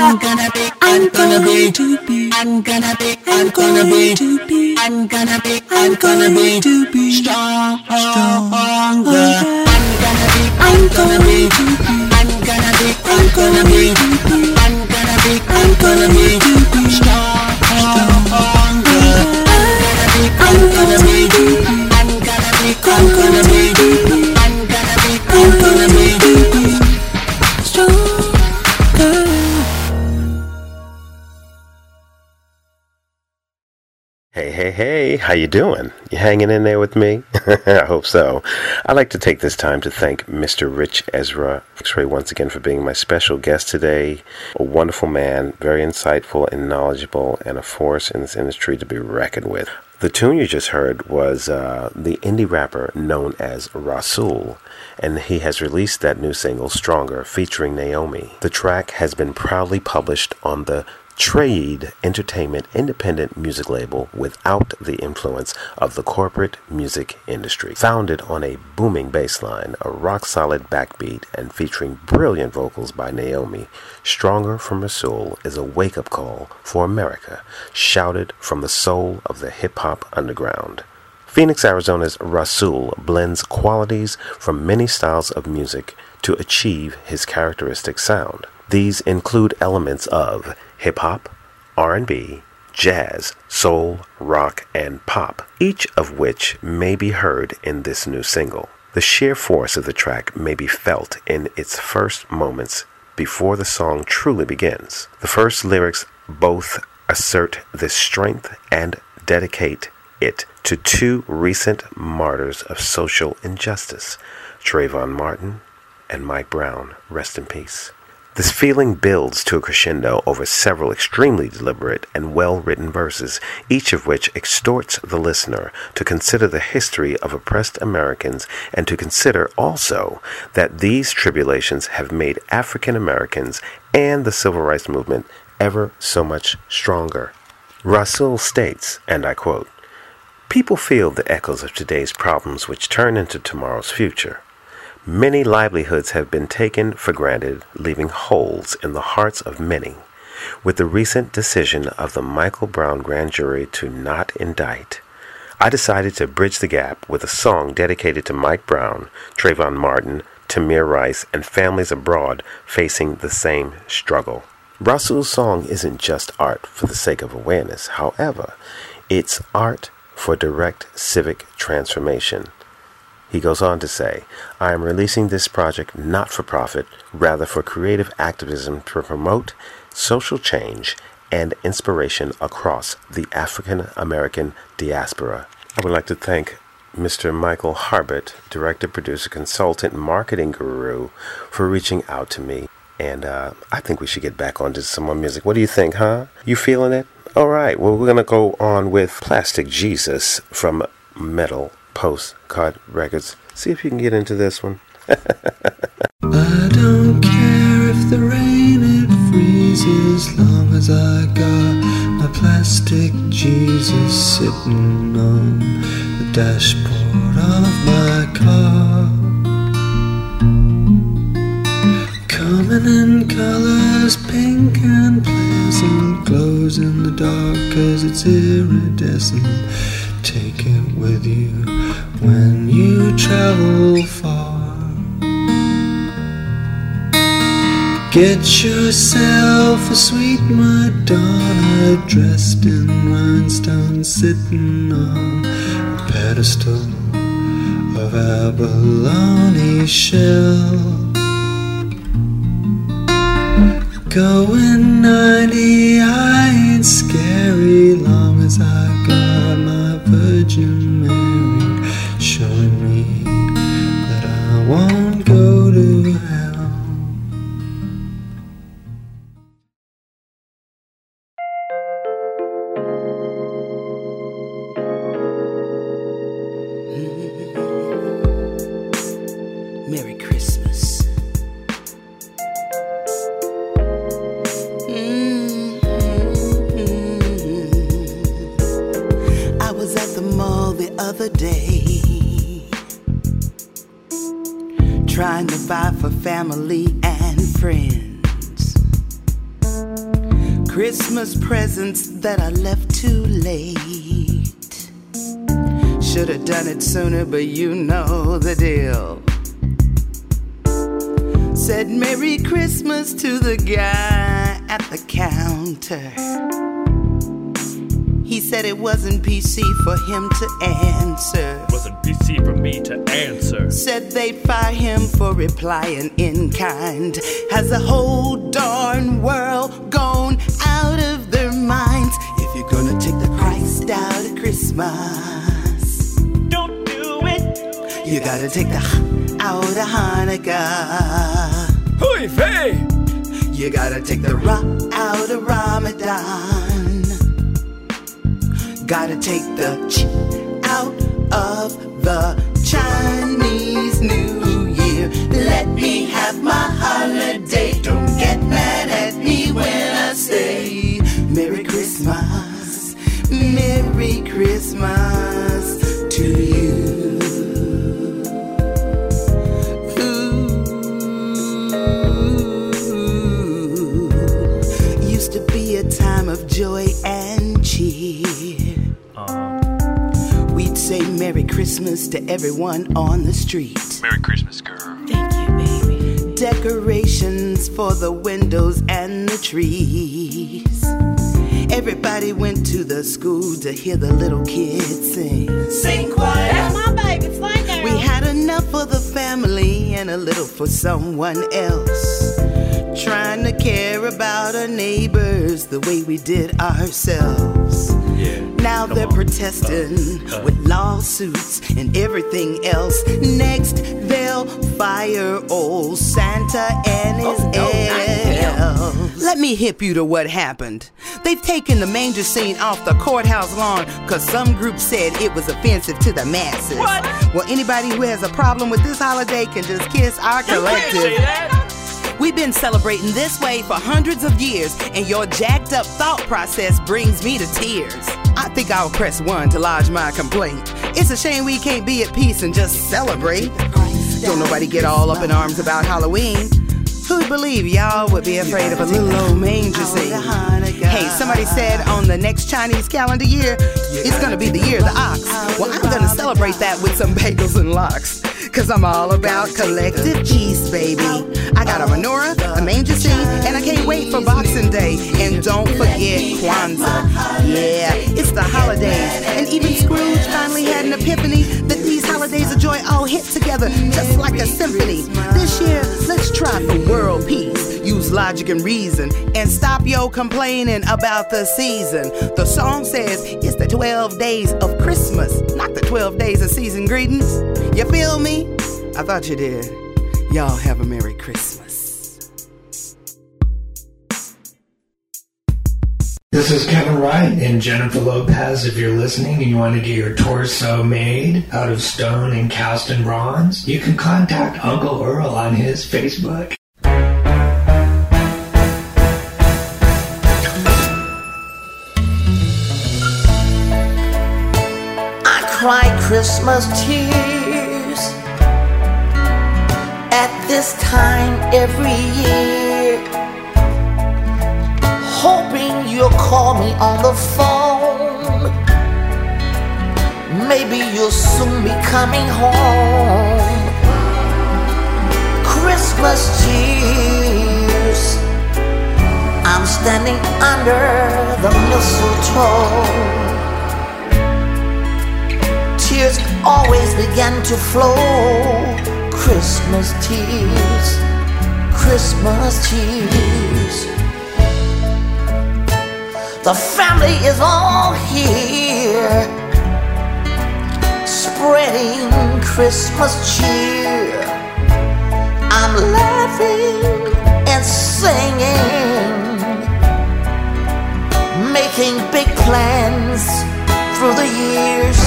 I'm gonna be, I'm gonna be, I'm gonna be, I'm gonna be, strong, I'm you doing? You hanging in there with me? <laughs> I hope so. I'd like to take this time to thank Mr. Ritch Esra X-Ray once again for being my special guest today. A wonderful man, very insightful and knowledgeable, and a force in this industry to be reckoned with. The tune you just heard was uh, the indie rapper known as Rasul, and he has released that new single, Stronger, featuring Naomi. The track has been proudly published on the Trade Entertainment independent music label without the influence of the corporate music industry. Founded on a booming bass line, a rock solid backbeat, and featuring brilliant vocals by Naomi, Stronger from Rasul is a wake up call for America, shouted from the soul of the hip hop underground. Phoenix, Arizona's Rasul blends qualities from many styles of music to achieve his characteristic sound. These include elements of hip hop, R&B, jazz, soul, rock, and pop, each of which may be heard in this new single. The sheer force of the track may be felt in its first moments before the song truly begins. The first lyrics both assert this strength and dedicate it to two recent martyrs of social injustice, Trayvon Martin and Mike Brown. Rest in peace. This feeling builds to a crescendo over several extremely deliberate and well written verses, each of which extorts the listener to consider the history of oppressed Americans and to consider also that these tribulations have made African Americans and the civil rights movement ever so much stronger. Russell states, and I quote, People feel the echoes of today's problems which turn into tomorrow's future. Many livelihoods have been taken for granted, leaving holes in the hearts of many. With the recent decision of the Michael Brown grand jury to not indict, I decided to bridge the gap with a song dedicated to Mike Brown, Trayvon Martin, Tamir Rice, and families abroad facing the same struggle. Rasul's song isn't just art for the sake of awareness. However, it's art for direct civic transformation. He goes on to say, I am releasing this project not for profit, rather for creative activism to promote social change and inspiration across the African American diaspora. I would like to thank Mr. Michael Harbert, director, producer, consultant, marketing guru, for reaching out to me. And uh, I think we should get back onto some more music. What do you think, huh? You feeling it? All right, well, we're going to go on with Plastic Jesus from Metal Postcard Records. See if you can get into this one. <laughs> I don't care if the rain it freezes, long as I got my plastic Jesus sitting on the dashboard of my car. Coming in colors, pink and pleasant, glows in the dark cause it's iridescent. Take it with you when you travel far. Get yourself a sweet Madonna dressed in rhinestones, sitting on a pedestal of abalone shell. Going 90, I ain't scary long as I got my Virgin Mary for family and friends. Christmas presents that I left too late. Should have done it sooner, but you know the deal. Said Merry Christmas to the guy at the counter. He said it wasn't PC for him to answer. Wasn't PC for me to answer. Said they'd fire him for replying in kind. Has the whole darn world gone out of their minds? If you're gonna take the Christ out of Christmas, don't do it. You gotta take the H out of Hanukkah. Hooey vey! You gotta take the Ra out of Ramadan. Gotta take the Ch out of the Chinese New Year. Let me have my holiday. Don't get mad at me when I say Merry Christmas, Merry Christmas Christmas to everyone on the street. Merry Christmas, girl. Thank you, baby. Decorations for the windows and the trees. Everybody went to the school to hear the little kids sing. Sing quiet. That's my baby, Slay Girl. We had enough for the family and a little for someone else. Trying to care about our neighbors the way we did ourselves. Now they're protesting with lawsuits and everything else. Next, they'll fire old Santa and his elves. Let me hip you to what happened. They've taken the manger scene off the courthouse lawn because some group said it was offensive to the masses. What? Well, anybody who has a problem with this holiday can just kiss our collective. We've been celebrating this way for hundreds of years, and your jacked up thought process brings me to tears. I think I'll press one to lodge my complaint. It's a shame we can't be at peace and just celebrate. Don't nobody get all up in arms about Halloween. Who'd believe y'all would be afraid of a little old manger scene? Hey, somebody said on the next Chinese calendar year, it's gonna be the year of the ox. Well, I'm gonna celebrate that with some bagels and lox. Cause I'm all about collective peace, baby. I got a menorah, a manger scene, and I can't wait for Boxing Day. And don't forget Kwanzaa. Yeah, it's the holidays. And even Scrooge finally had an epiphany that holidays of joy all hit together just like a symphony. This year, let's try for world peace. Use logic and reason and stop yo complaining about the season. The song says it's the 12 days of Christmas, not the 12 days of season greetings. You feel me? I thought you did. Y'all have a Merry Christmas. This is Kevin Wright and Jennifer Lopez. If you're listening and you want to get your torso made out of stone and cast in bronze, you can contact Uncle Earl on his Facebook. I cry Christmas tears at this time every year, hoping you'll call me on the phone. Maybe you'll soon be coming home. Christmas tears. I'm standing under the mistletoe tears always began to flow. Christmas tears, Christmas tears. The family is all here, spreading Christmas cheer. I'm laughing and singing, making big plans through the years.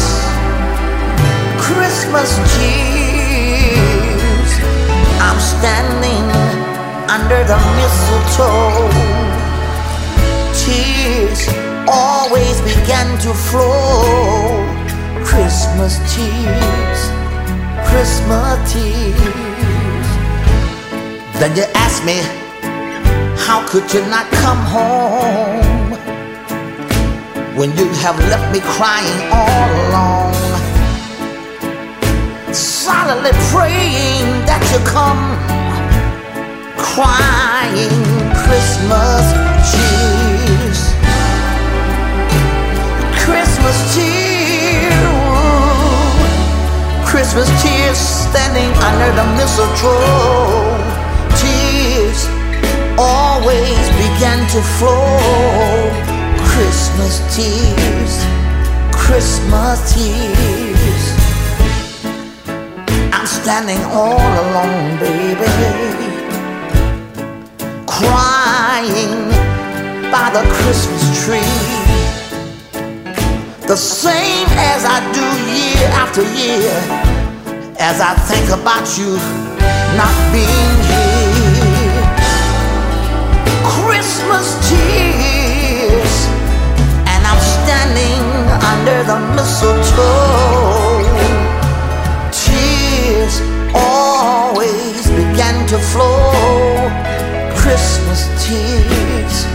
Christmas tears. I'm standing under the mistletoe. Tears always began to flow. Christmas tears, Christmas tears. Then you ask me, how could you not come home when you have left me crying all alone? Silently praying that you come, crying Christmas tears, Christmas tears, Christmas tears standing under the mistletoe, tears always began to flow. Christmas tears, Christmas tears. I'm standing all alone, baby, crying by the Christmas tree. The same as I do year after year, as I think about you not being here. Christmas tears, and I'm standing under the mistletoe. Tears always began to flow. Christmas tears,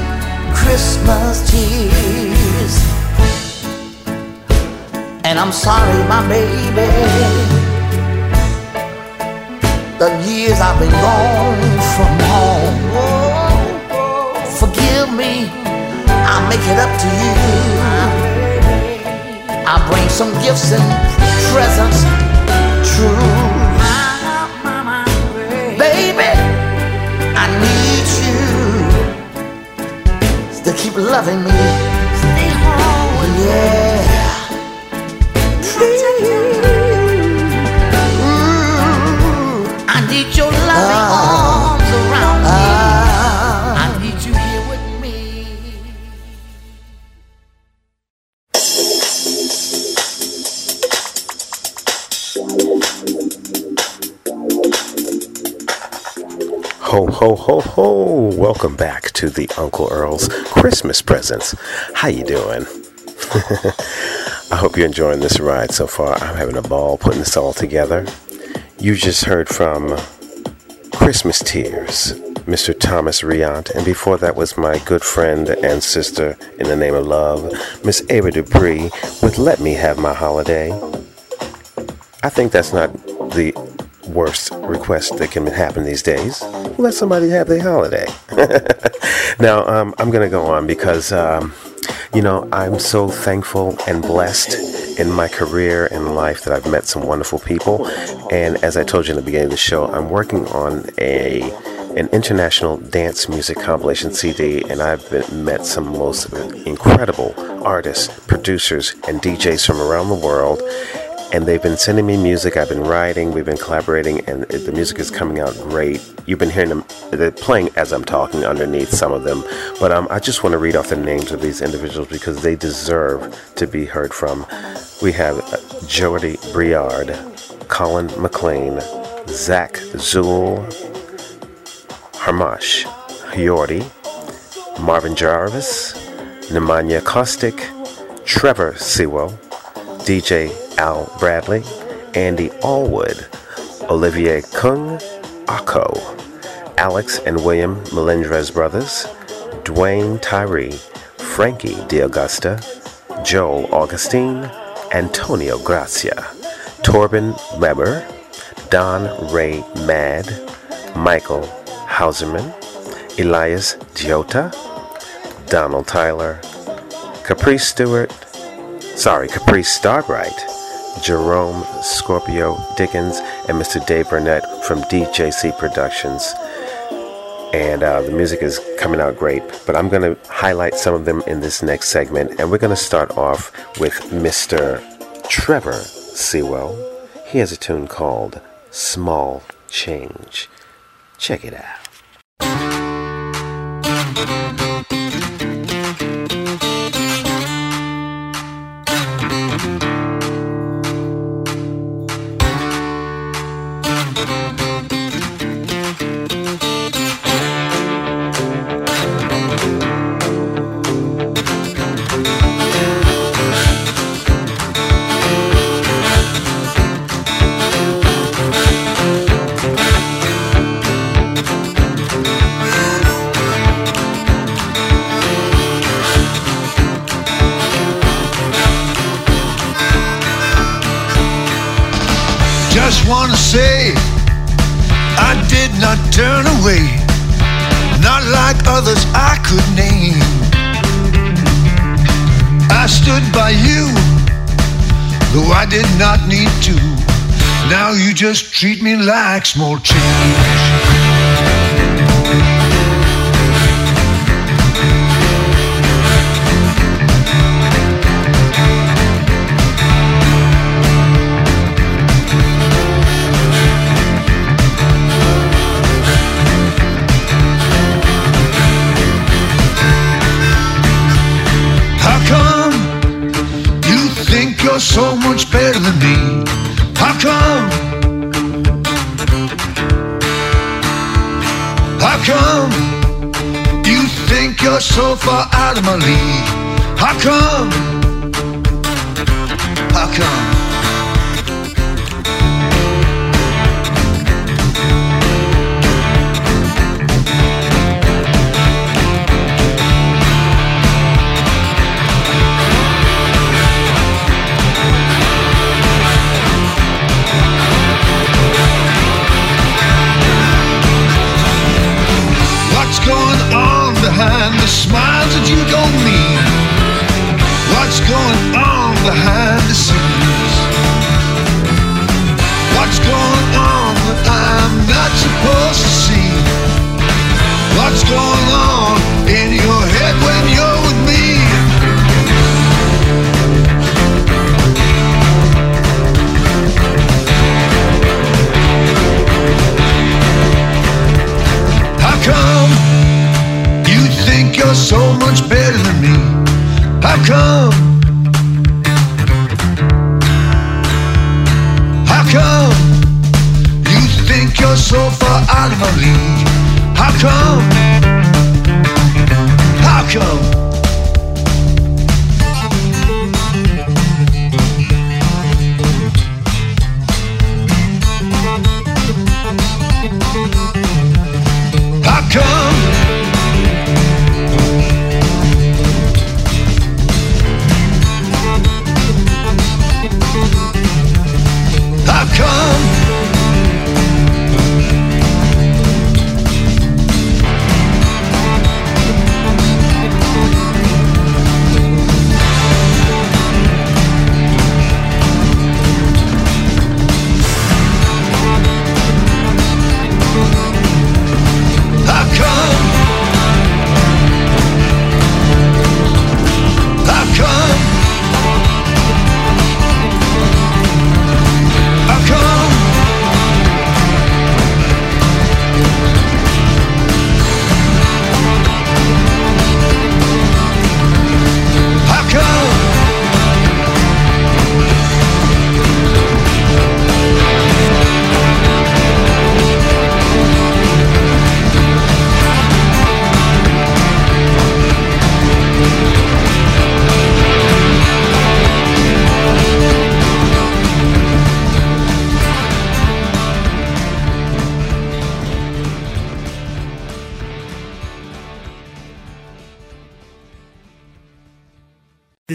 Christmas tears. And I'm sorry, my baby. The years I've been gone from home. Forgive me, I'll make it up to you. I'll bring some gifts and presents, true. Baby, I need you to keep loving me. Stay home, yeah. Ho, ho, ho. Welcome back to the Uncle Earl's Christmas Presence. How you doing? <laughs> I hope you're enjoying this ride so far. I'm having a ball putting this all together. You just heard from Christmas Tears, Mr. Thomas Riant, and before that was my good friend and sister in the name of love, Miss Ava Dupree with Let Me Have My Holiday. I think that's not the worst request that can happen these days. Let somebody have their holiday. <laughs> now, um, I'm going to go on because, um, you know, I'm so thankful and blessed in my career and life that I've met some wonderful people. And as I told you in the beginning of the show, I'm working on a an international dance music compilation CD, and I've been, met some most incredible artists, producers, and DJs from around the world and they've been sending me music. I've been writing, we've been collaborating, and the music is coming out great. You've been hearing them, they're playing as I'm talking underneath some of them. But um, I just want to read off the names of these individuals because they deserve to be heard from. We have uh, Jody Briard, Colin McLean, Zach Zool, Harmash Hiordi, Marvin Jarvis, Nemanja Kostic, Trevor Sewell, DJ Al Bradley, Andy Allwood, Olivier Kung, Akko, Alex and William Melendrez brothers, Dwayne Tyree, Frankie DiAugusta, Joel Augustine, Antonio Gracia, Torben Weber, Don Ray Mad, Michael Hauserman, Elias Giota, Donald Tyler, Caprice Stewart, sorry, Caprice Starbright, Jerome Scorpio Dickens, and Mr. Dave Burnett from DJC Productions. And uh, the music is coming out great, but I'm going to highlight some of them in this next segment. And we're going to start off with Mr. Trevor Sewell. He has a tune called Small Change. Check it out. like others I could name. I stood by you, though I did not need to. Now you just treat me like small change. so far out of my league? How come? How come?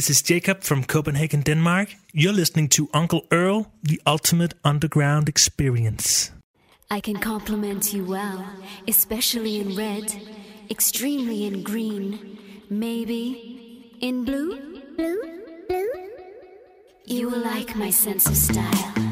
This is Jacob from Copenhagen, Denmark. You're listening to Uncle Earl, the ultimate underground experience. I can compliment you well, especially in red, extremely in green, maybe in blue. Blue, blue. You will like my sense of style.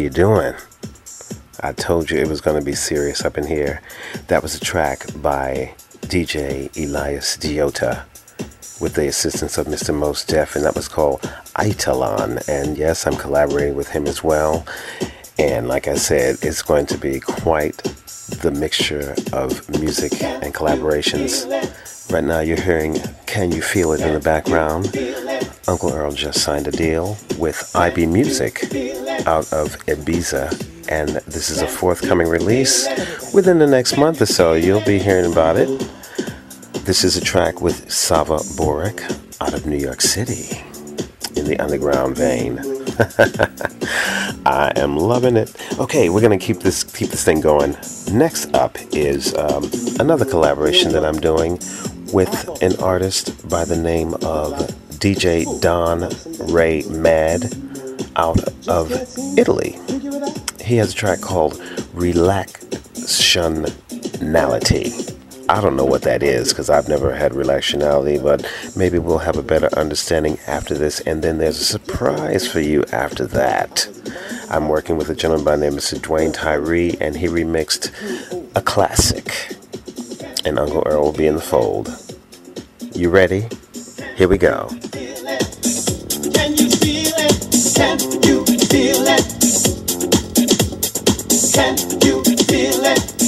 You doing? I told you it was going to be serious up in here. That was a track by DJ Elias Diota with the assistance of Mr. Most and that was called Italon. And yes, I'm collaborating with him as well. And like I said, it's going to be quite the mixture of music and collaborations. Right now, you're hearing Can You Feel It in the background? Uncle Earl just signed a deal with IB Music out of Ibiza, and this is a forthcoming release within the next month or so. You'll be hearing about it. This is a track with Sava Boric out of New York City in the underground vein. <laughs> I am loving it. Okay, we're gonna keep this keep this thing going. Next up is um, another collaboration that I'm doing with an artist by the name of DJ Don Ray Mad out of Italy. He has a track called Relaxionality. I don't know what that is because I've never had relaxionality, but maybe we'll have a better understanding after this. And then there's a surprise for you after that. I'm working with a gentleman by the name of. Dwayne Tyree, and he remixed a classic. And Uncle Earl will be in the fold. You ready? Here we go. Can you feel it? Can you feel it? Can you feel it?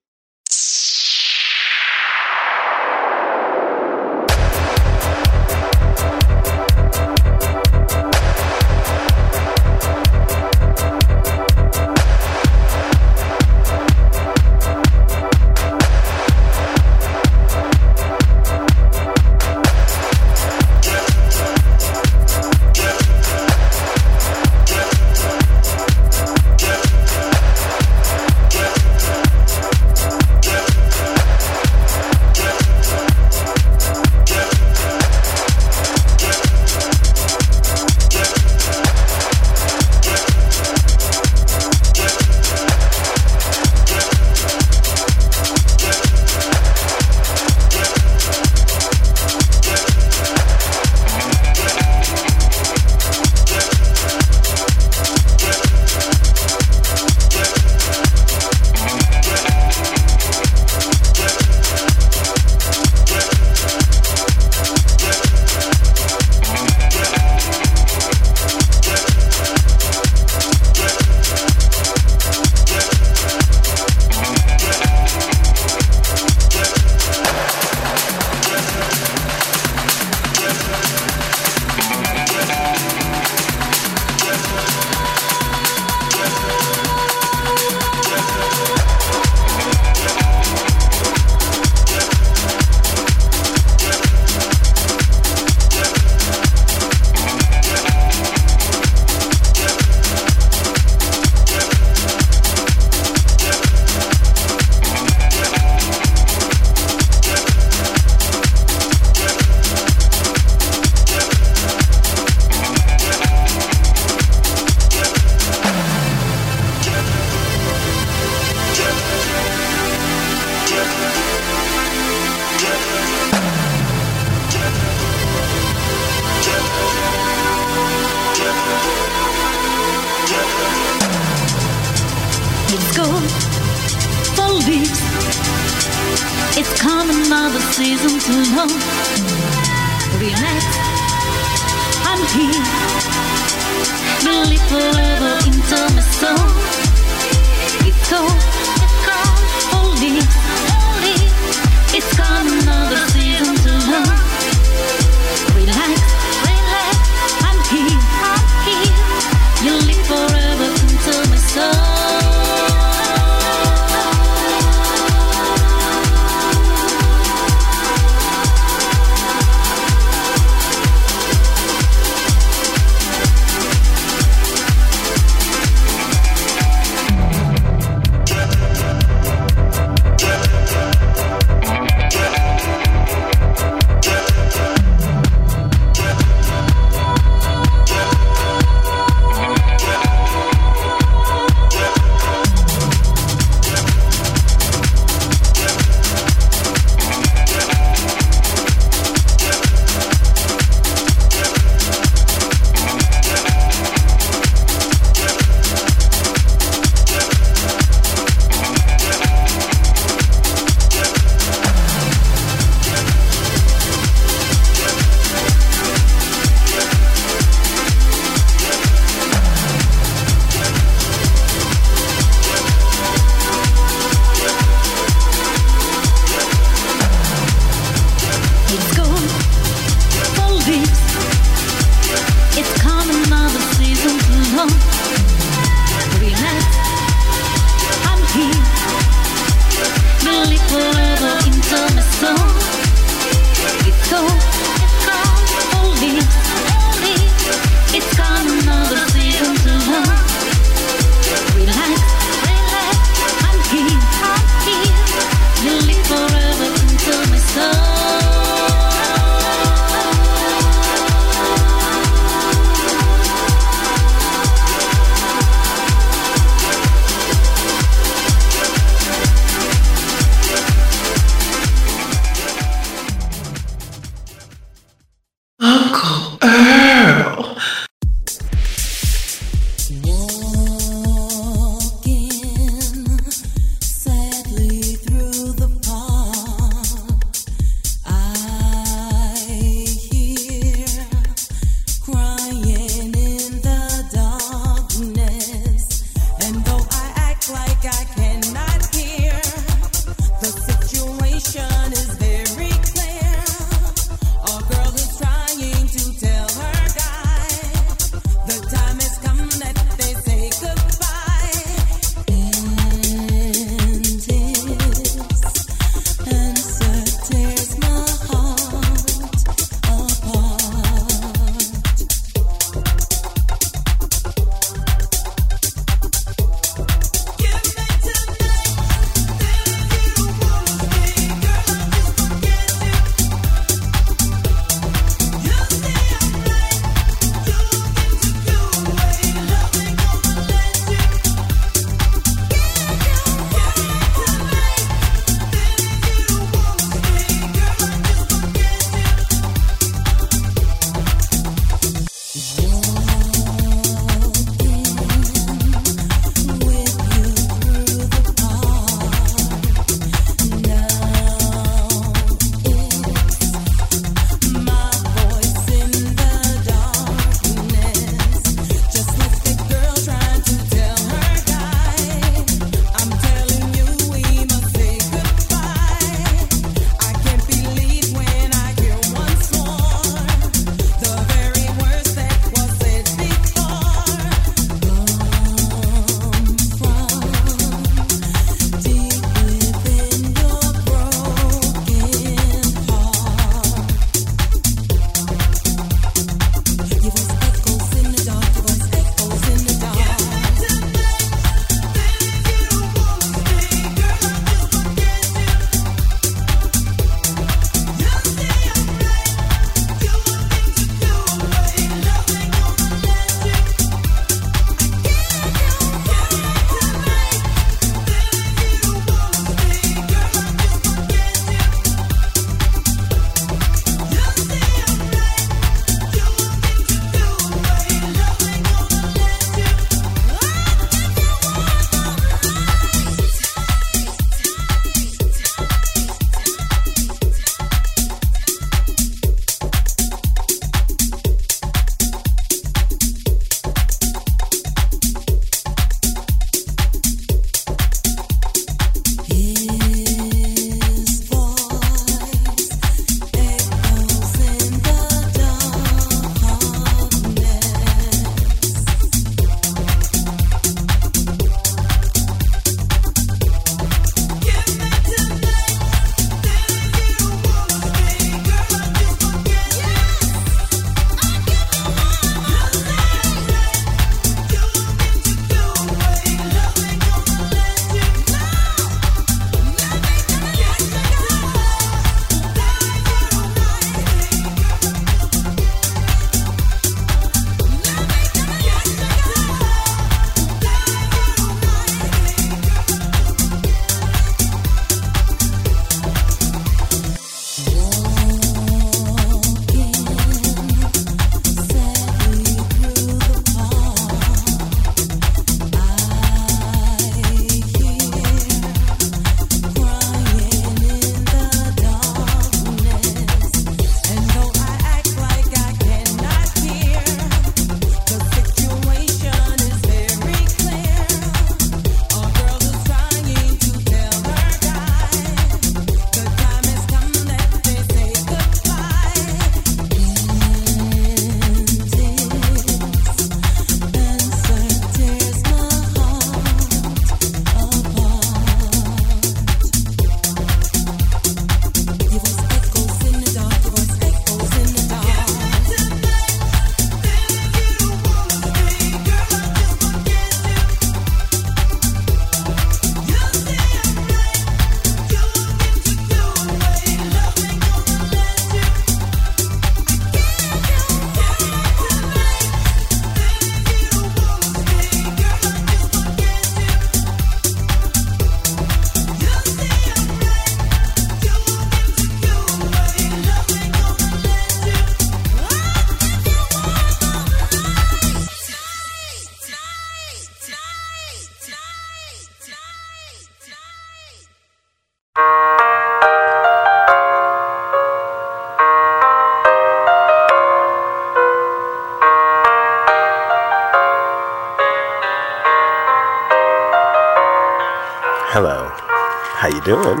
How you doing?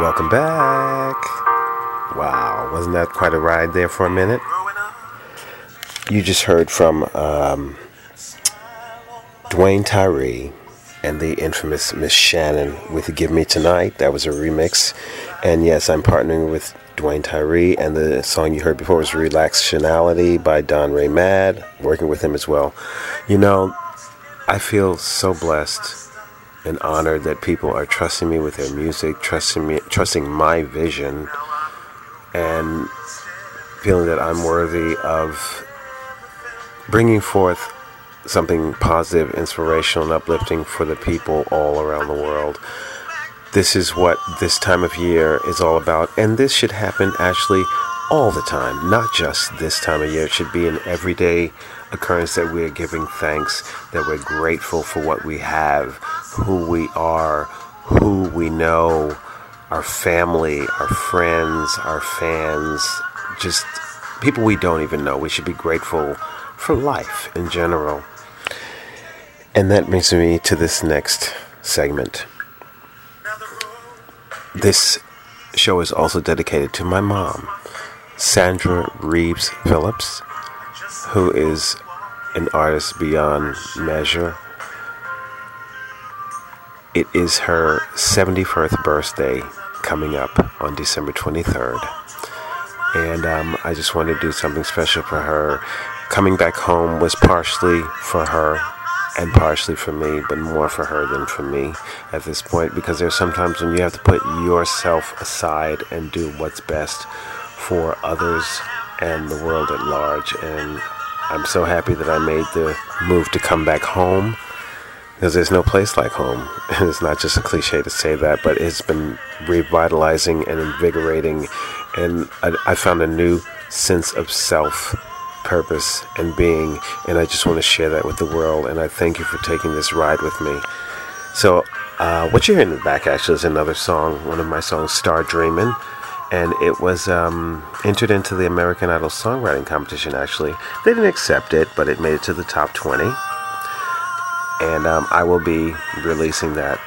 Welcome back. Wow, wasn't that quite a ride there for a minute? You just heard from um, Dwayne Tyree and the infamous Miss Shannon with Give Me Tonight. That was a remix. And yes, I'm partnering with Dwayne Tyree, and the song you heard before was Relaxationality by Don Ray Mad, working with him as well. You know, I feel so blessed and honored that people are trusting me with their music, trusting me, trusting my vision, and feeling that I'm worthy of bringing forth something positive, inspirational, and uplifting for the people all around the world. This is what this time of year is all about, and this should happen actually all the time, not just this time of year. It should be an everyday occurrence that we are giving thanks, that we're grateful for what we have, who we are, who we know, our family, our friends, our fans, just people we don't even know. We should be grateful for life in general. And that brings me to this next segment. This show is also dedicated to my mom, Sandra Reeves Phillips, who is an artist beyond measure. It is her 71st birthday coming up on December 23rd. And um, I just wanted to do something special for her. Coming back home was partially for her and partially for me, but more for her than for me at this point because there's sometimes when you have to put yourself aside and do what's best for others and the world at large. And I'm so happy that I made the move to come back home because there's no place like home. And <laughs> it's not just a cliche to say that, but it's been revitalizing and invigorating. And I, I found a new sense of self purpose and being, and I just want to share that with the world. And I thank you for taking this ride with me. So, uh, what you're hearing in the back actually is another song, one of my songs, Star Dreamin'. And it was um, entered into the American Idol songwriting competition, actually. They didn't accept it, but it made it to the top 20. And um, I will be releasing that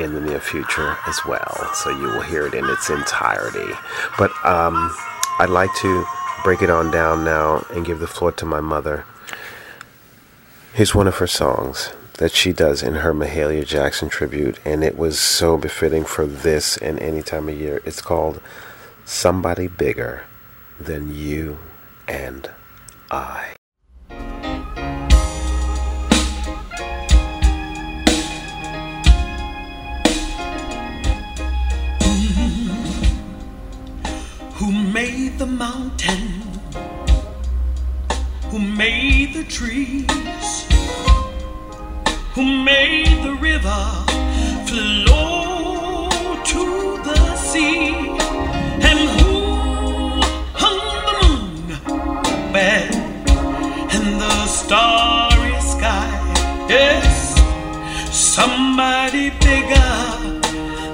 in the near future as well. So you will hear it in its entirety. But um, I'd like to break it on down now and give the floor to my mother. Here's one of her songs that she does in her Mahalia Jackson tribute, and it was so befitting for this and any time of year. It's called Somebody Bigger Than You and I. Mm-hmm. Who made the mountain? Who made the trees? Who made the river flow to the sea? Starry sky? Yes, somebody bigger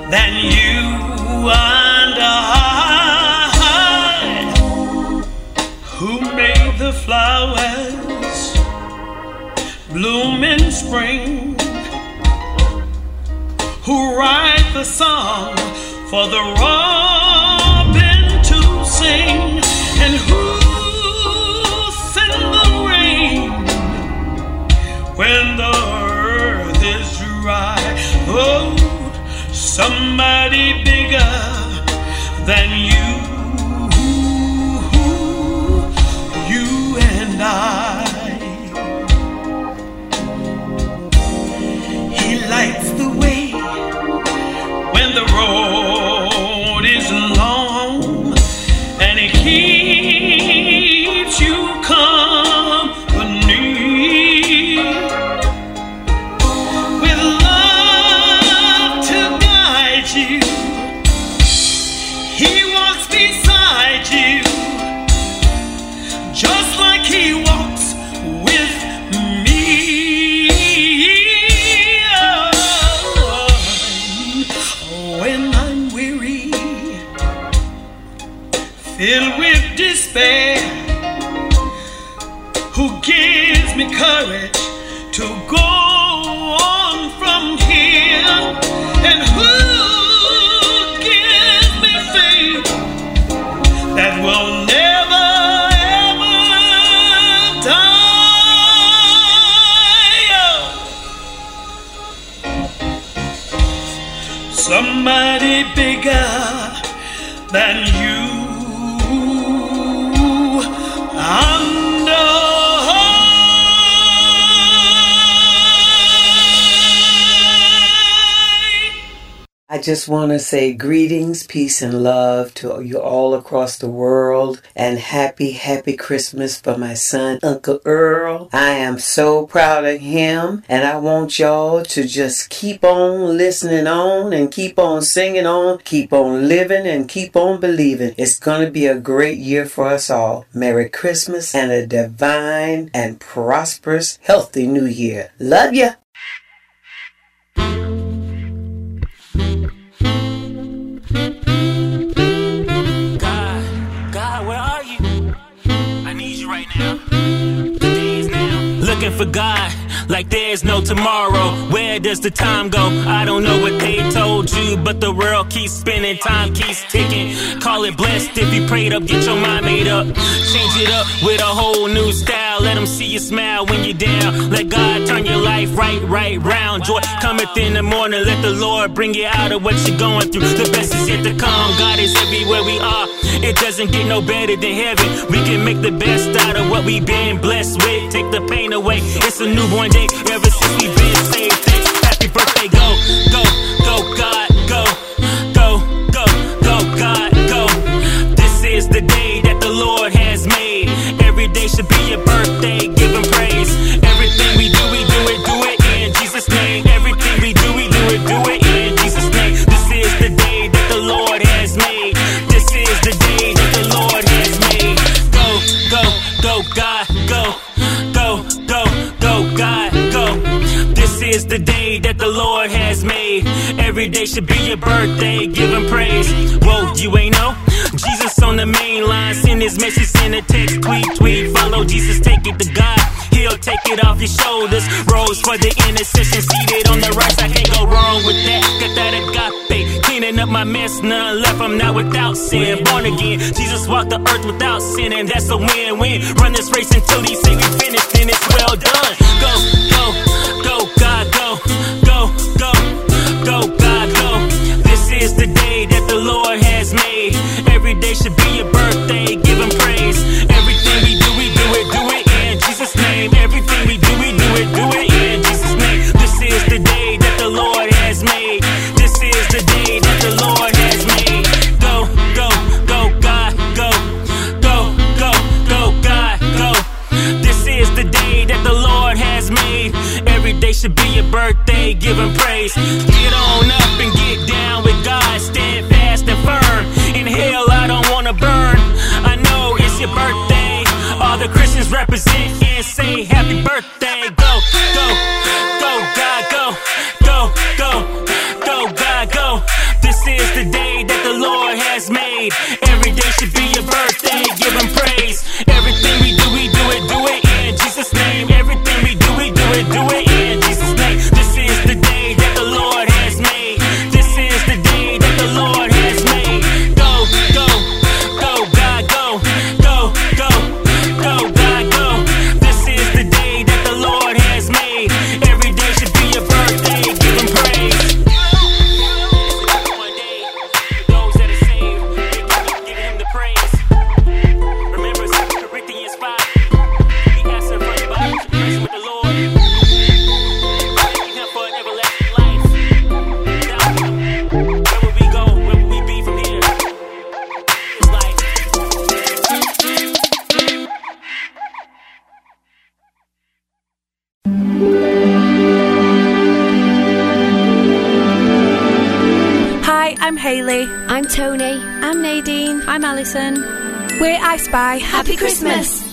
than you and I. Who made the flowers bloom in spring? Who write the song for the robin to sing? And who when the earth is dry? Oh, somebody bigger than you, you and I. just want to say greetings, peace, and love to you all across the world, and happy, happy Christmas for my son, Uncle Earl. I am so proud of him, and I want y'all to just keep on listening on and keep on singing on, keep on living, and keep on believing. It's going to be a great year for us all. Merry Christmas and a divine and prosperous, healthy new year. Love ya. For God, like there's no tomorrow. Where does the time go? I don't know what they told you, but the world keeps spinning, time keeps ticking. Call it blessed if you prayed up, get your mind made up. Change it up with a whole new style. Let them see you smile when you're down. Let God turn your life right, right round. Joy cometh in the morning. Let the Lord bring you out of what you're going through. The best is yet to come. God is everywhere we are. It doesn't get no better than heaven. We can make the best out of what we've been blessed with. Take the pain away. It's a newborn day ever since we've been saved. Thanks. Happy birthday. Go, go, go, God, go, go, go, go, God, go. This is the day that the Lord your birthday. Give him praise. Everything we do, we do it, do it in Jesus' name. Everything we do, we do it, do it in Jesus' name. This is the day that the Lord has made. This is the day that the Lord has made. Go, go, go, God, go, go, go, go, God, go. This is the day that the Lord has made. Every day should be your birthday. Give him praise. Whoa, you ain't on the main line. Send his message, send a text, tweet, tweet. Follow Jesus, take it to God. He'll take it off your shoulders. Rose for the intercession, seated on the right. I can't go wrong with that. Got that agape. Cleaning up my mess, none left. I'm not without sin. Born again. Jesus walked the earth without sin, and that's a win win. Run this race until he say we finished, and it's well done. Go, go, go, God, go, go, go, Give him praise. Get on up and get down with God. Stand fast and firm. In hell, I don't wanna burn. I know it's your birthday. All the Christians represent and say happy birthday. Alison. We're I Spy. Happy, Christmas.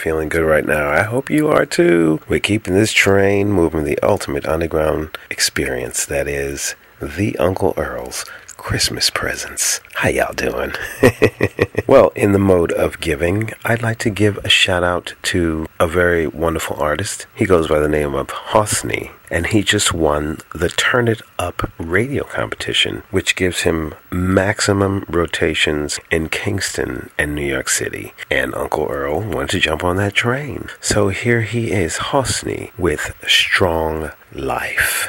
feeling good right now. I hope you are too. We're keeping this train moving the ultimate underground experience that is the Uncle Earl's Christmas Presence. How y'all doing? <laughs> well, in the mode of giving, I'd like to give a shout out to a very wonderful artist. He goes by the name of Hosni, and he just won the Turn It Up radio competition, which gives him maximum rotations in Kingston and New York City. And Uncle Earl wanted to jump on that train. So here he is, Hosni, with Strong Life.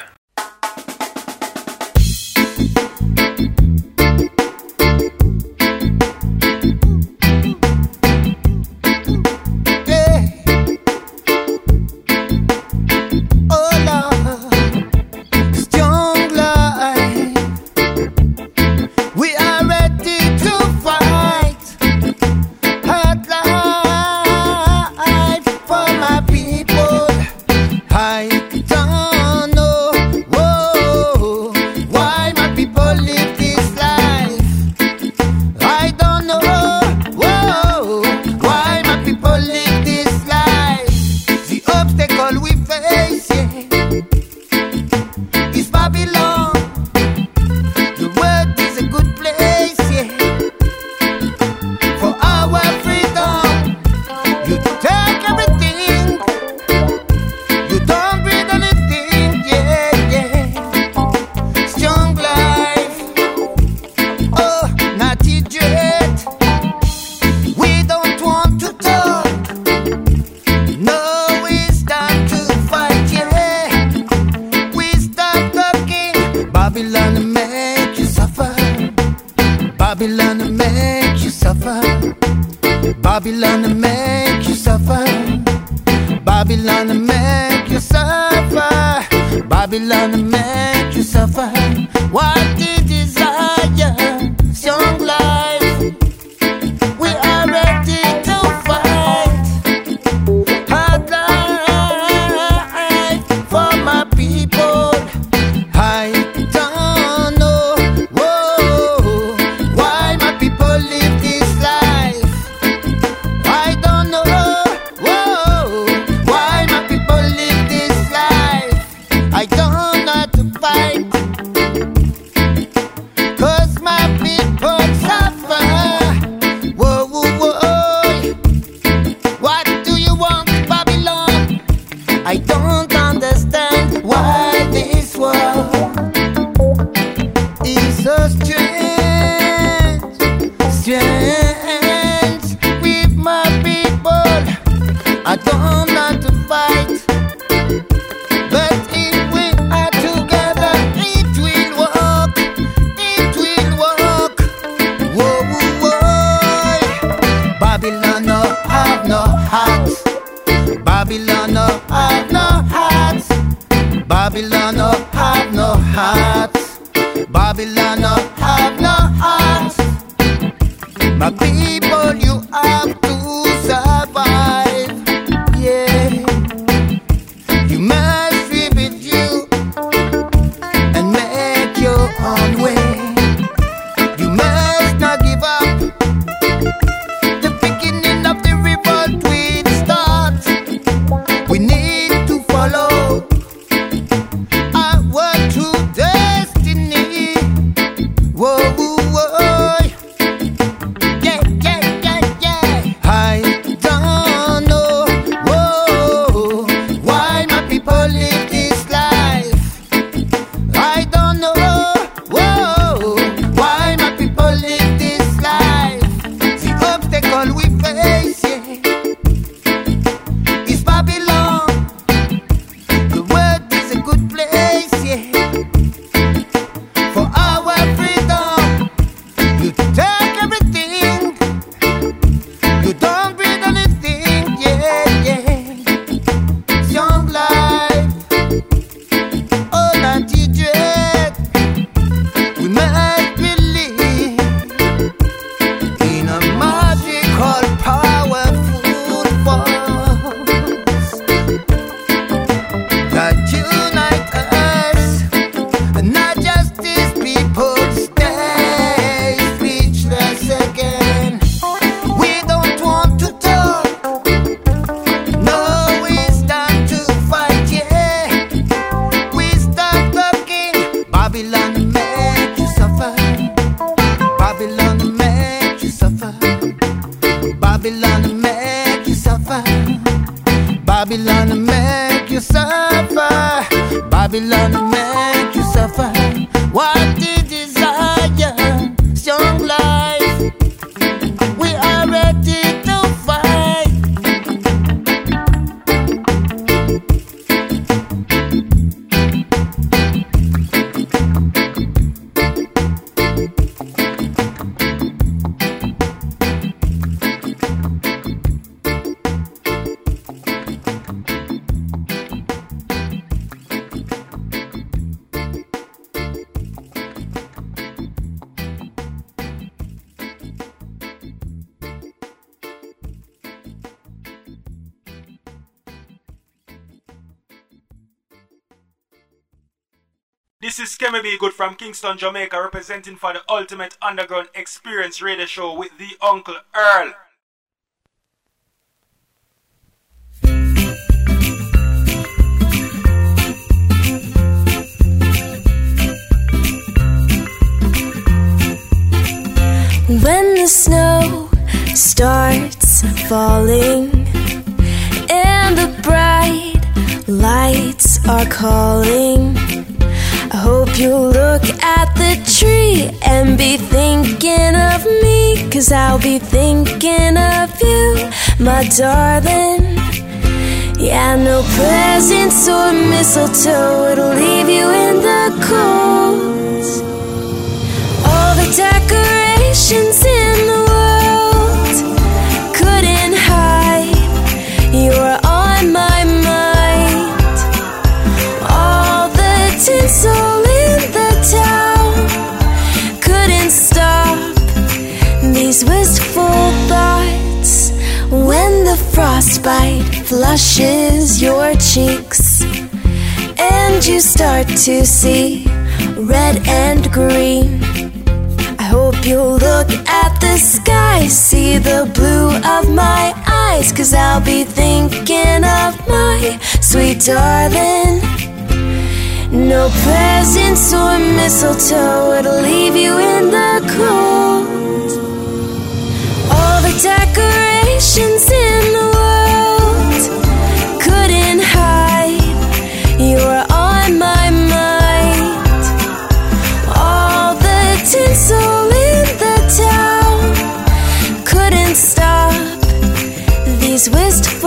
From Kingston, Jamaica, representing for the Ultimate Underground Experience Radio Show with the Uncle Earl. When the snow starts falling thinking of you, my darling. Yeah, no presents or mistletoe, it'll leave you in the cold. All the decorations flushes your cheeks and you start to see red and green. I hope you'll look at the sky, see the blue of my eyes, cause I'll be thinking of my sweet darling. No presents or mistletoe, it'll leave you in the cold. All the decorations in the world these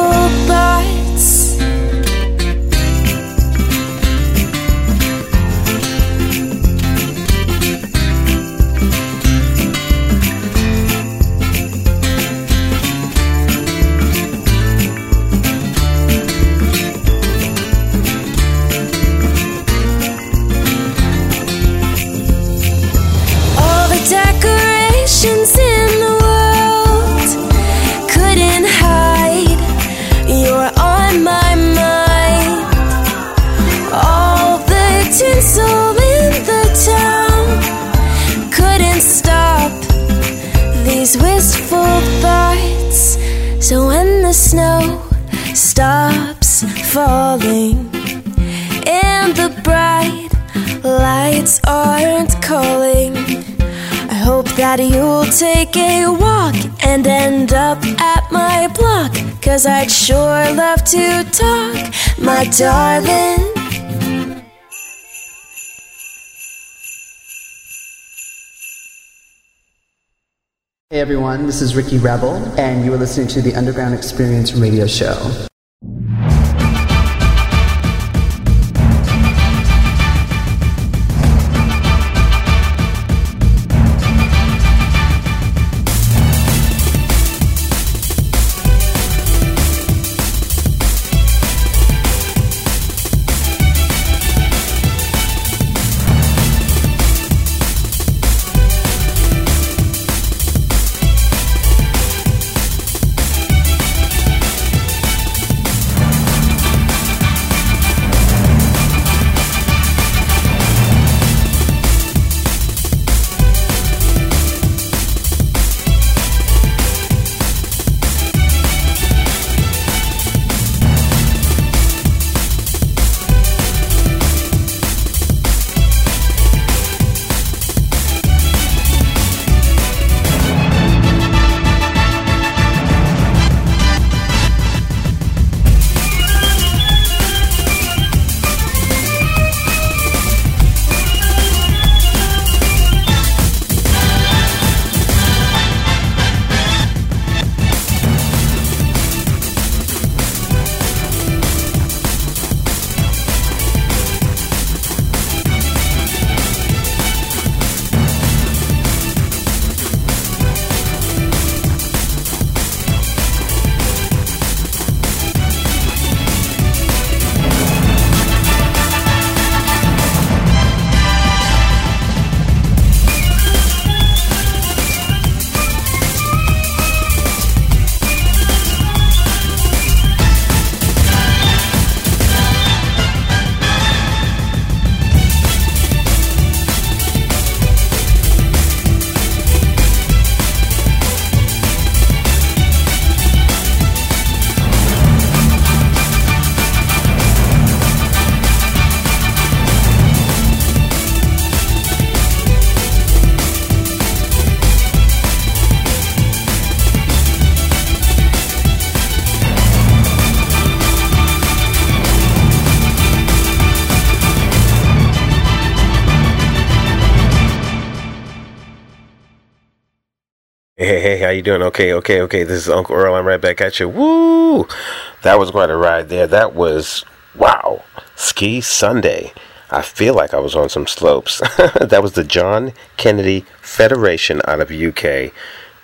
that you'll take a walk and end up at my block. Cause I'd sure love to talk, my darling. Hey everyone, this is Ricky Rebel, and you are listening to the Underground Experience Radio Show. You doing? Okay, okay, okay. This is Uncle Earl. I'm right back at you. Woo! That was quite a ride there. That was wow. Ski Sunday. I feel like I was on some slopes. <laughs> that was the John Kennedy Federation out of UK.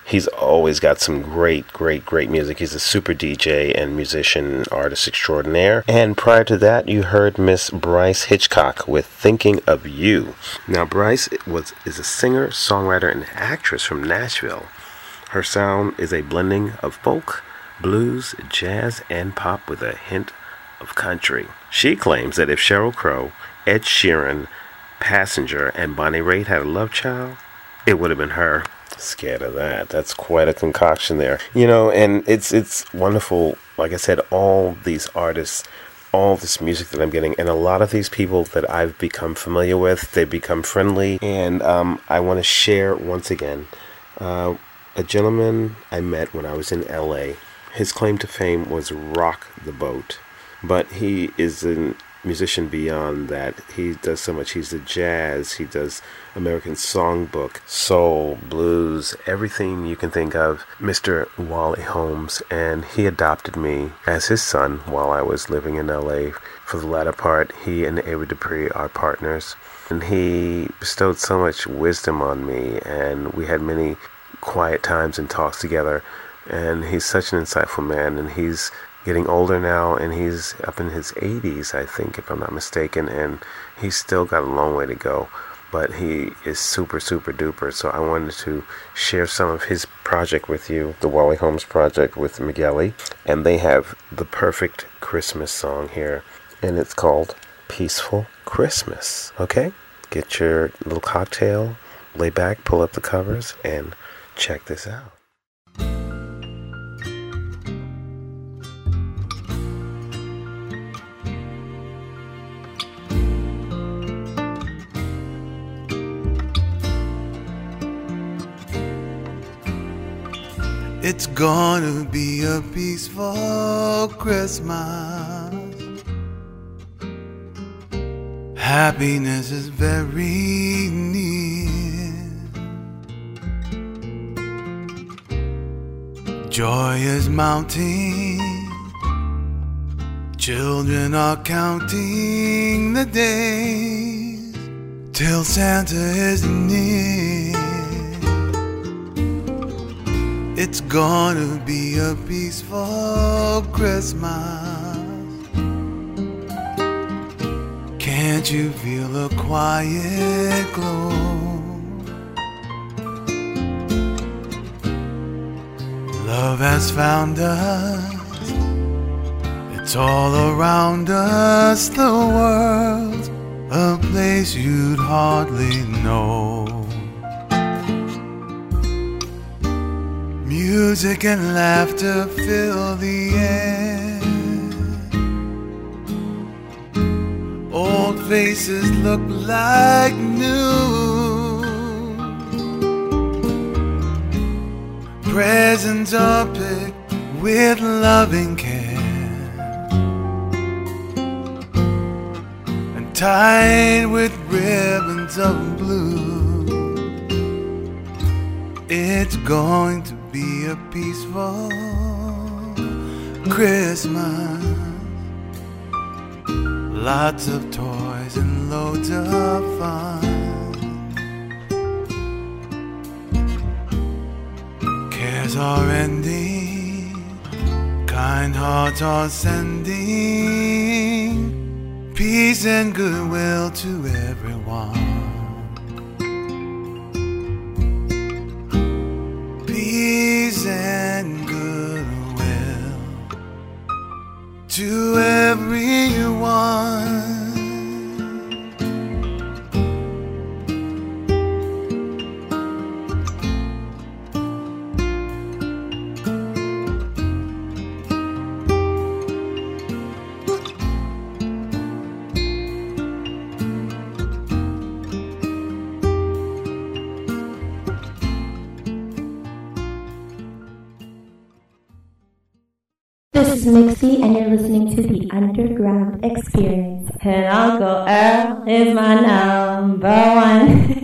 He's always got some great, great, great music. He's a super DJ and musician, artist extraordinaire. And prior to that, you heard Miss Bryce Hitchcock with "Thinking of You." Now, Bryce was is a singer, songwriter, and actress from Nashville. Her sound is a blending of folk, blues, jazz, and pop with a hint of country. She claims that if Sheryl Crow, Ed Sheeran, Passenger, and Bonnie Raitt had a love child, it would have been her. Scared of that. That's quite a concoction there. You know, and it's it's wonderful. Like I said, all these artists all this music that I'm getting, and a lot of these people that I've become familiar with, they become friendly, and um, I want to share once again. Uh, a gentleman I met when I was in LA. His claim to fame was Rock the Boat, but he is a musician beyond that. He does so much. He's the jazz, he does American songbook, soul, blues, everything you can think of. Mr. Wally Holmes, and he adopted me as his son while I was living in LA. For the latter part, he and Ava Dupree are partners. And he bestowed so much wisdom on me, and we had many quiet times and talks together. And he's such an insightful man, and he's getting older now, and he's up in his 80s, I think, if I'm not mistaken, and he's still got a long way to go. But he is super, super duper. So I wanted to share some of his project with you, the Wally Holmes project with Migueli. And they have the perfect Christmas song here, and it's called Peaceful Christmas. Okay? Get your little cocktail, lay back, pull up the covers, and check this out. It's gonna be a peaceful Christmas. Happiness is very near. Joy is mounting. Children are counting the days till Santa is near. It's gonna be a peaceful Christmas. Can't you feel a quiet glow? Love has found us. It's all around us, the world, a place you'd hardly know. Music and laughter fill the air. Old faces look like new. Presents are picked with loving care and tied with ribbons of blue. It's going to be a peaceful Christmas. Lots of toys and loads of fun. Are ending, kind hearts are sending peace and goodwill to everyone. peace and goodwill to everyone. And you're listening to the Underground Experience. And Uncle Earl is my number one. <laughs>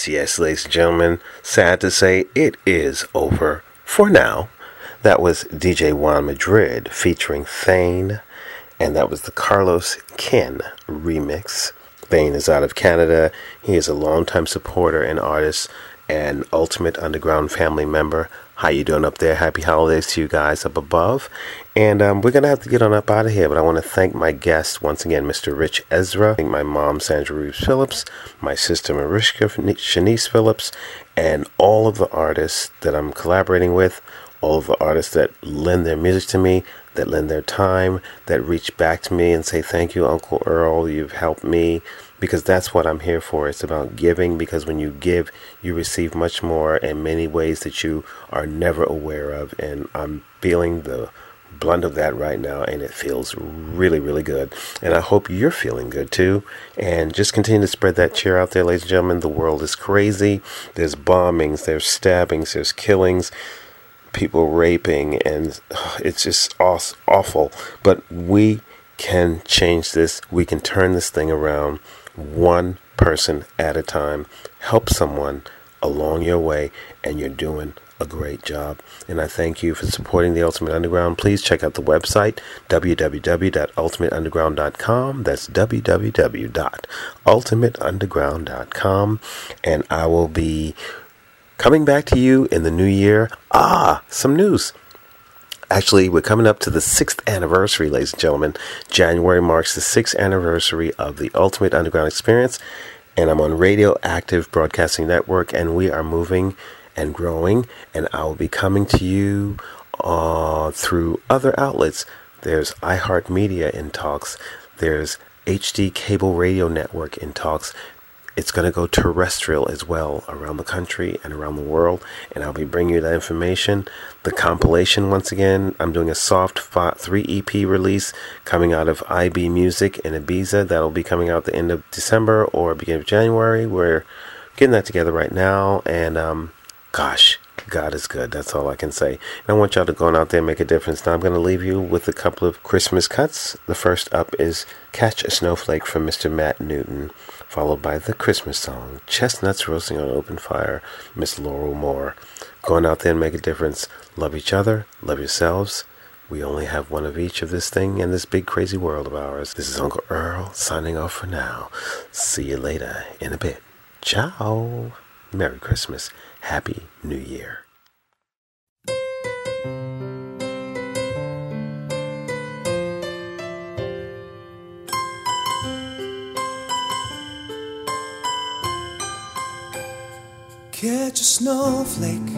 Yes, yes, ladies and gentlemen. Sad to say, it is over for now. That was DJ Juan Madrid featuring Thane, and that was the Carlos Ken remix. Thane is out of Canada. He is a longtime supporter and artist and Ultimate Underground family member. How you doing up there? Happy holidays to you guys up above. And um, we're to have to get on up out of here, but I want to thank my guests once again, Mr. Ritch Esra, my mom, Sandra Reeves Phillips, my sister, Mariska Shanice Phillips, and all of the artists that I'm collaborating with all of the artists that lend their music to me, that lend their time, that reach back to me and say, Thank you, Uncle Earl, you've helped me. Because that's what I'm here for. It's about giving, because when you give, you receive much more in many ways that you are never aware of. And I'm feeling the blunt of that right now, and it feels really, really good. And I hope you're feeling good too. And just continue to spread that cheer out there, ladies and gentlemen. The world is crazy. There's bombings, there's stabbings, there's killings, people raping, and <sighs> it's just aw- awful. But we can change this. We can turn this thing around one person at a time. Help someone along your way, and you're doing a great job. And I thank you for supporting the Ultimate Underground. Please check out the website, www.ultimateunderground.com. That's www.ultimateunderground.com. And I will be coming back to you in the new year. Ah, some news. Actually, we're coming up to the sixth anniversary, ladies and gentlemen. January marks the sixth anniversary of the Ultimate Underground Experience, and I'm on Radioactive Broadcasting Network, and we are moving and growing, and I will be coming to you uh, through other outlets. There's iHeartMedia in talks, there's HD Cable Radio Network in talks. It's going to go terrestrial as well around the country and around the world, and I'll be bringing you that information. The compilation, once again, I'm doing a soft 3 EP release coming out of IB Music in Ibiza. That'll be coming out the end of December or beginning of January. We're getting that together right now, and um, gosh, God is good. That's all I can say. And I want y'all to go on out there and make a difference. Now I'm going to leave you with a couple of Christmas cuts. The first up is Catch a Snowflake from Mr. Matt Newton, followed by the Christmas song, Chestnuts Roasting on an Open Fire, Miss Laurel Moore. Go on out there and make a difference. Love each other, love yourselves. We only have one of each of this thing in this big crazy world of ours. This is Uncle Earl signing off for now. See you later in a bit. Ciao. Merry Christmas. Happy New Year. Catch a snowflake,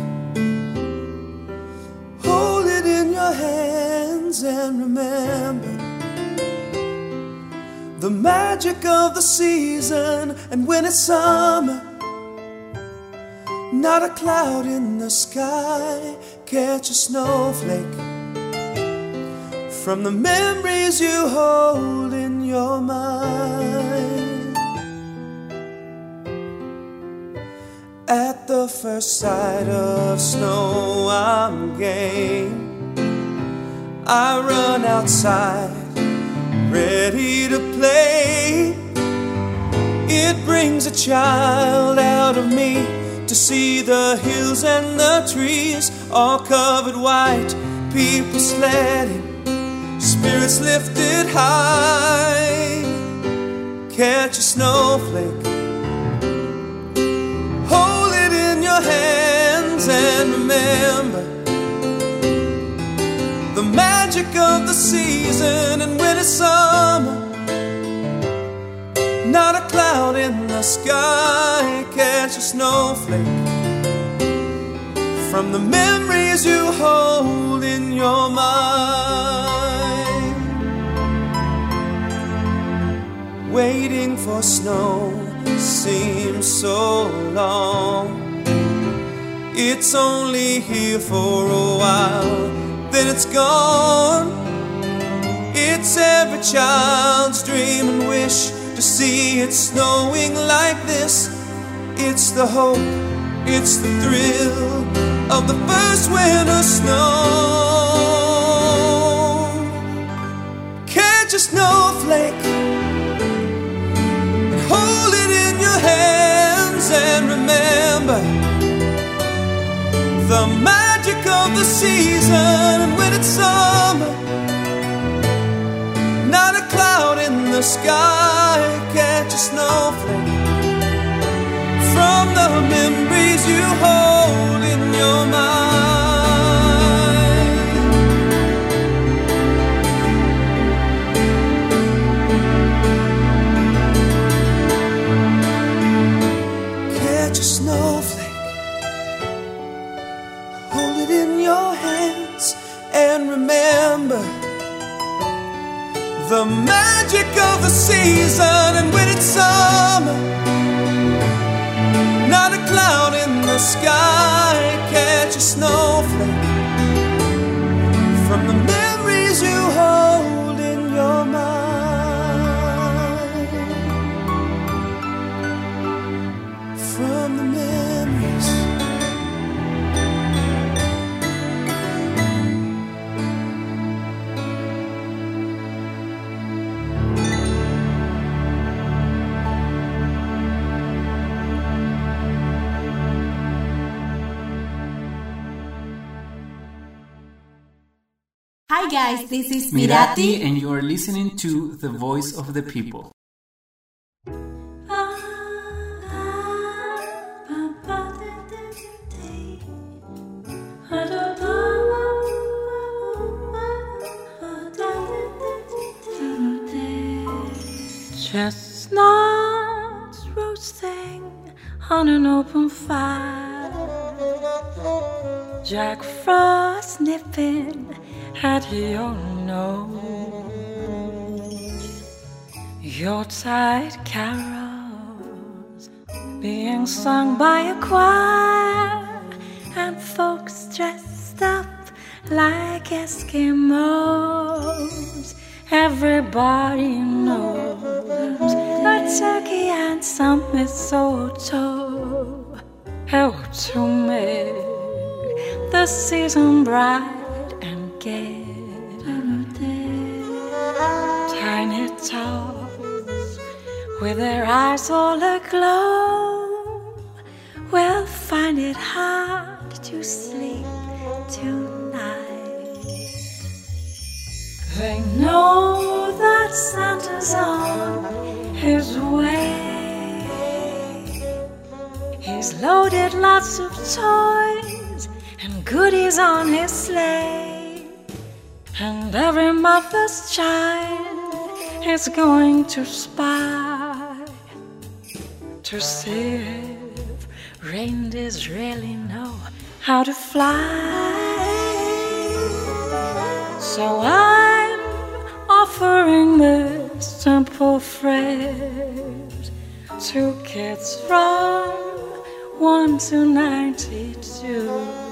hold it in your hands, and remember the magic of the season. And when it's summer, not a cloud in the sky, catch a snowflake from the memories you hold in your mind. At the first sight of snow, I'm game. I run outside, ready to play. It brings a child out of me to see the hills and the trees all covered white, people sledding, spirits lifted high. Catch a snowflake, and remember the magic of the season. And when it's summer, not a cloud in the sky, catch a snowflake from the memories you hold in your mind. Waiting for snow seems so long. It's only here for a while, then it's gone. It's every child's dream and wish to see it snowing like this. It's the hope, it's the thrill of the first winter snow. Catch a snowflake and hold it in your hands and remember the magic of the season. When it's summer, not a cloud in the sky, catch a snowflake from the memories you hold in your mind. And remember the magic of the season. And when it's summer, not a cloud in the sky, catch a snowflake from the memories you hold in your mind. Hi guys, this is Mirati, Mirati. and you are listening to The Voice of the People. Chestnuts roasting on an open fire. Jack Frost nipping at your nose. Yuletide carols being sung by a choir, and folks dressed up like Eskimos. Everybody knows a turkey and some mistletoe help to make the season bright and gay. Tiny tots with their eyes all aglow will find it hard to sleep tonight. They know that Santa's on his way. He's loaded lots of toys goodies on his sleigh. And every mother's child is going to spy to see if reindeers really know how to fly. So I'm offering this simple phrase to kids from 1 to 92.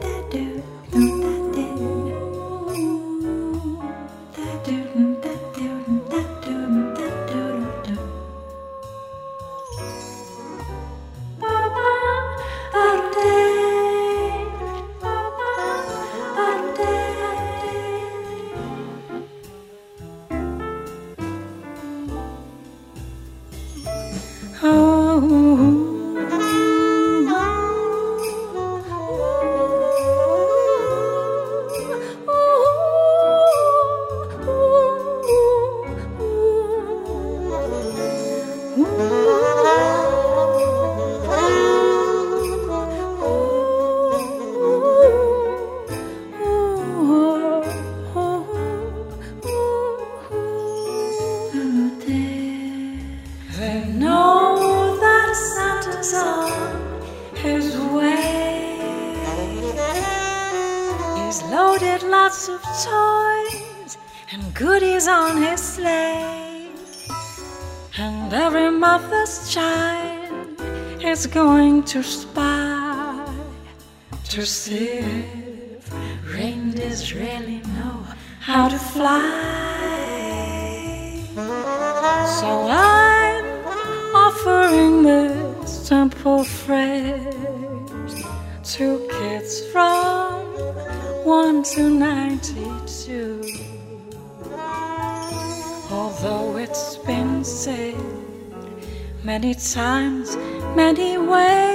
Many times, many ways.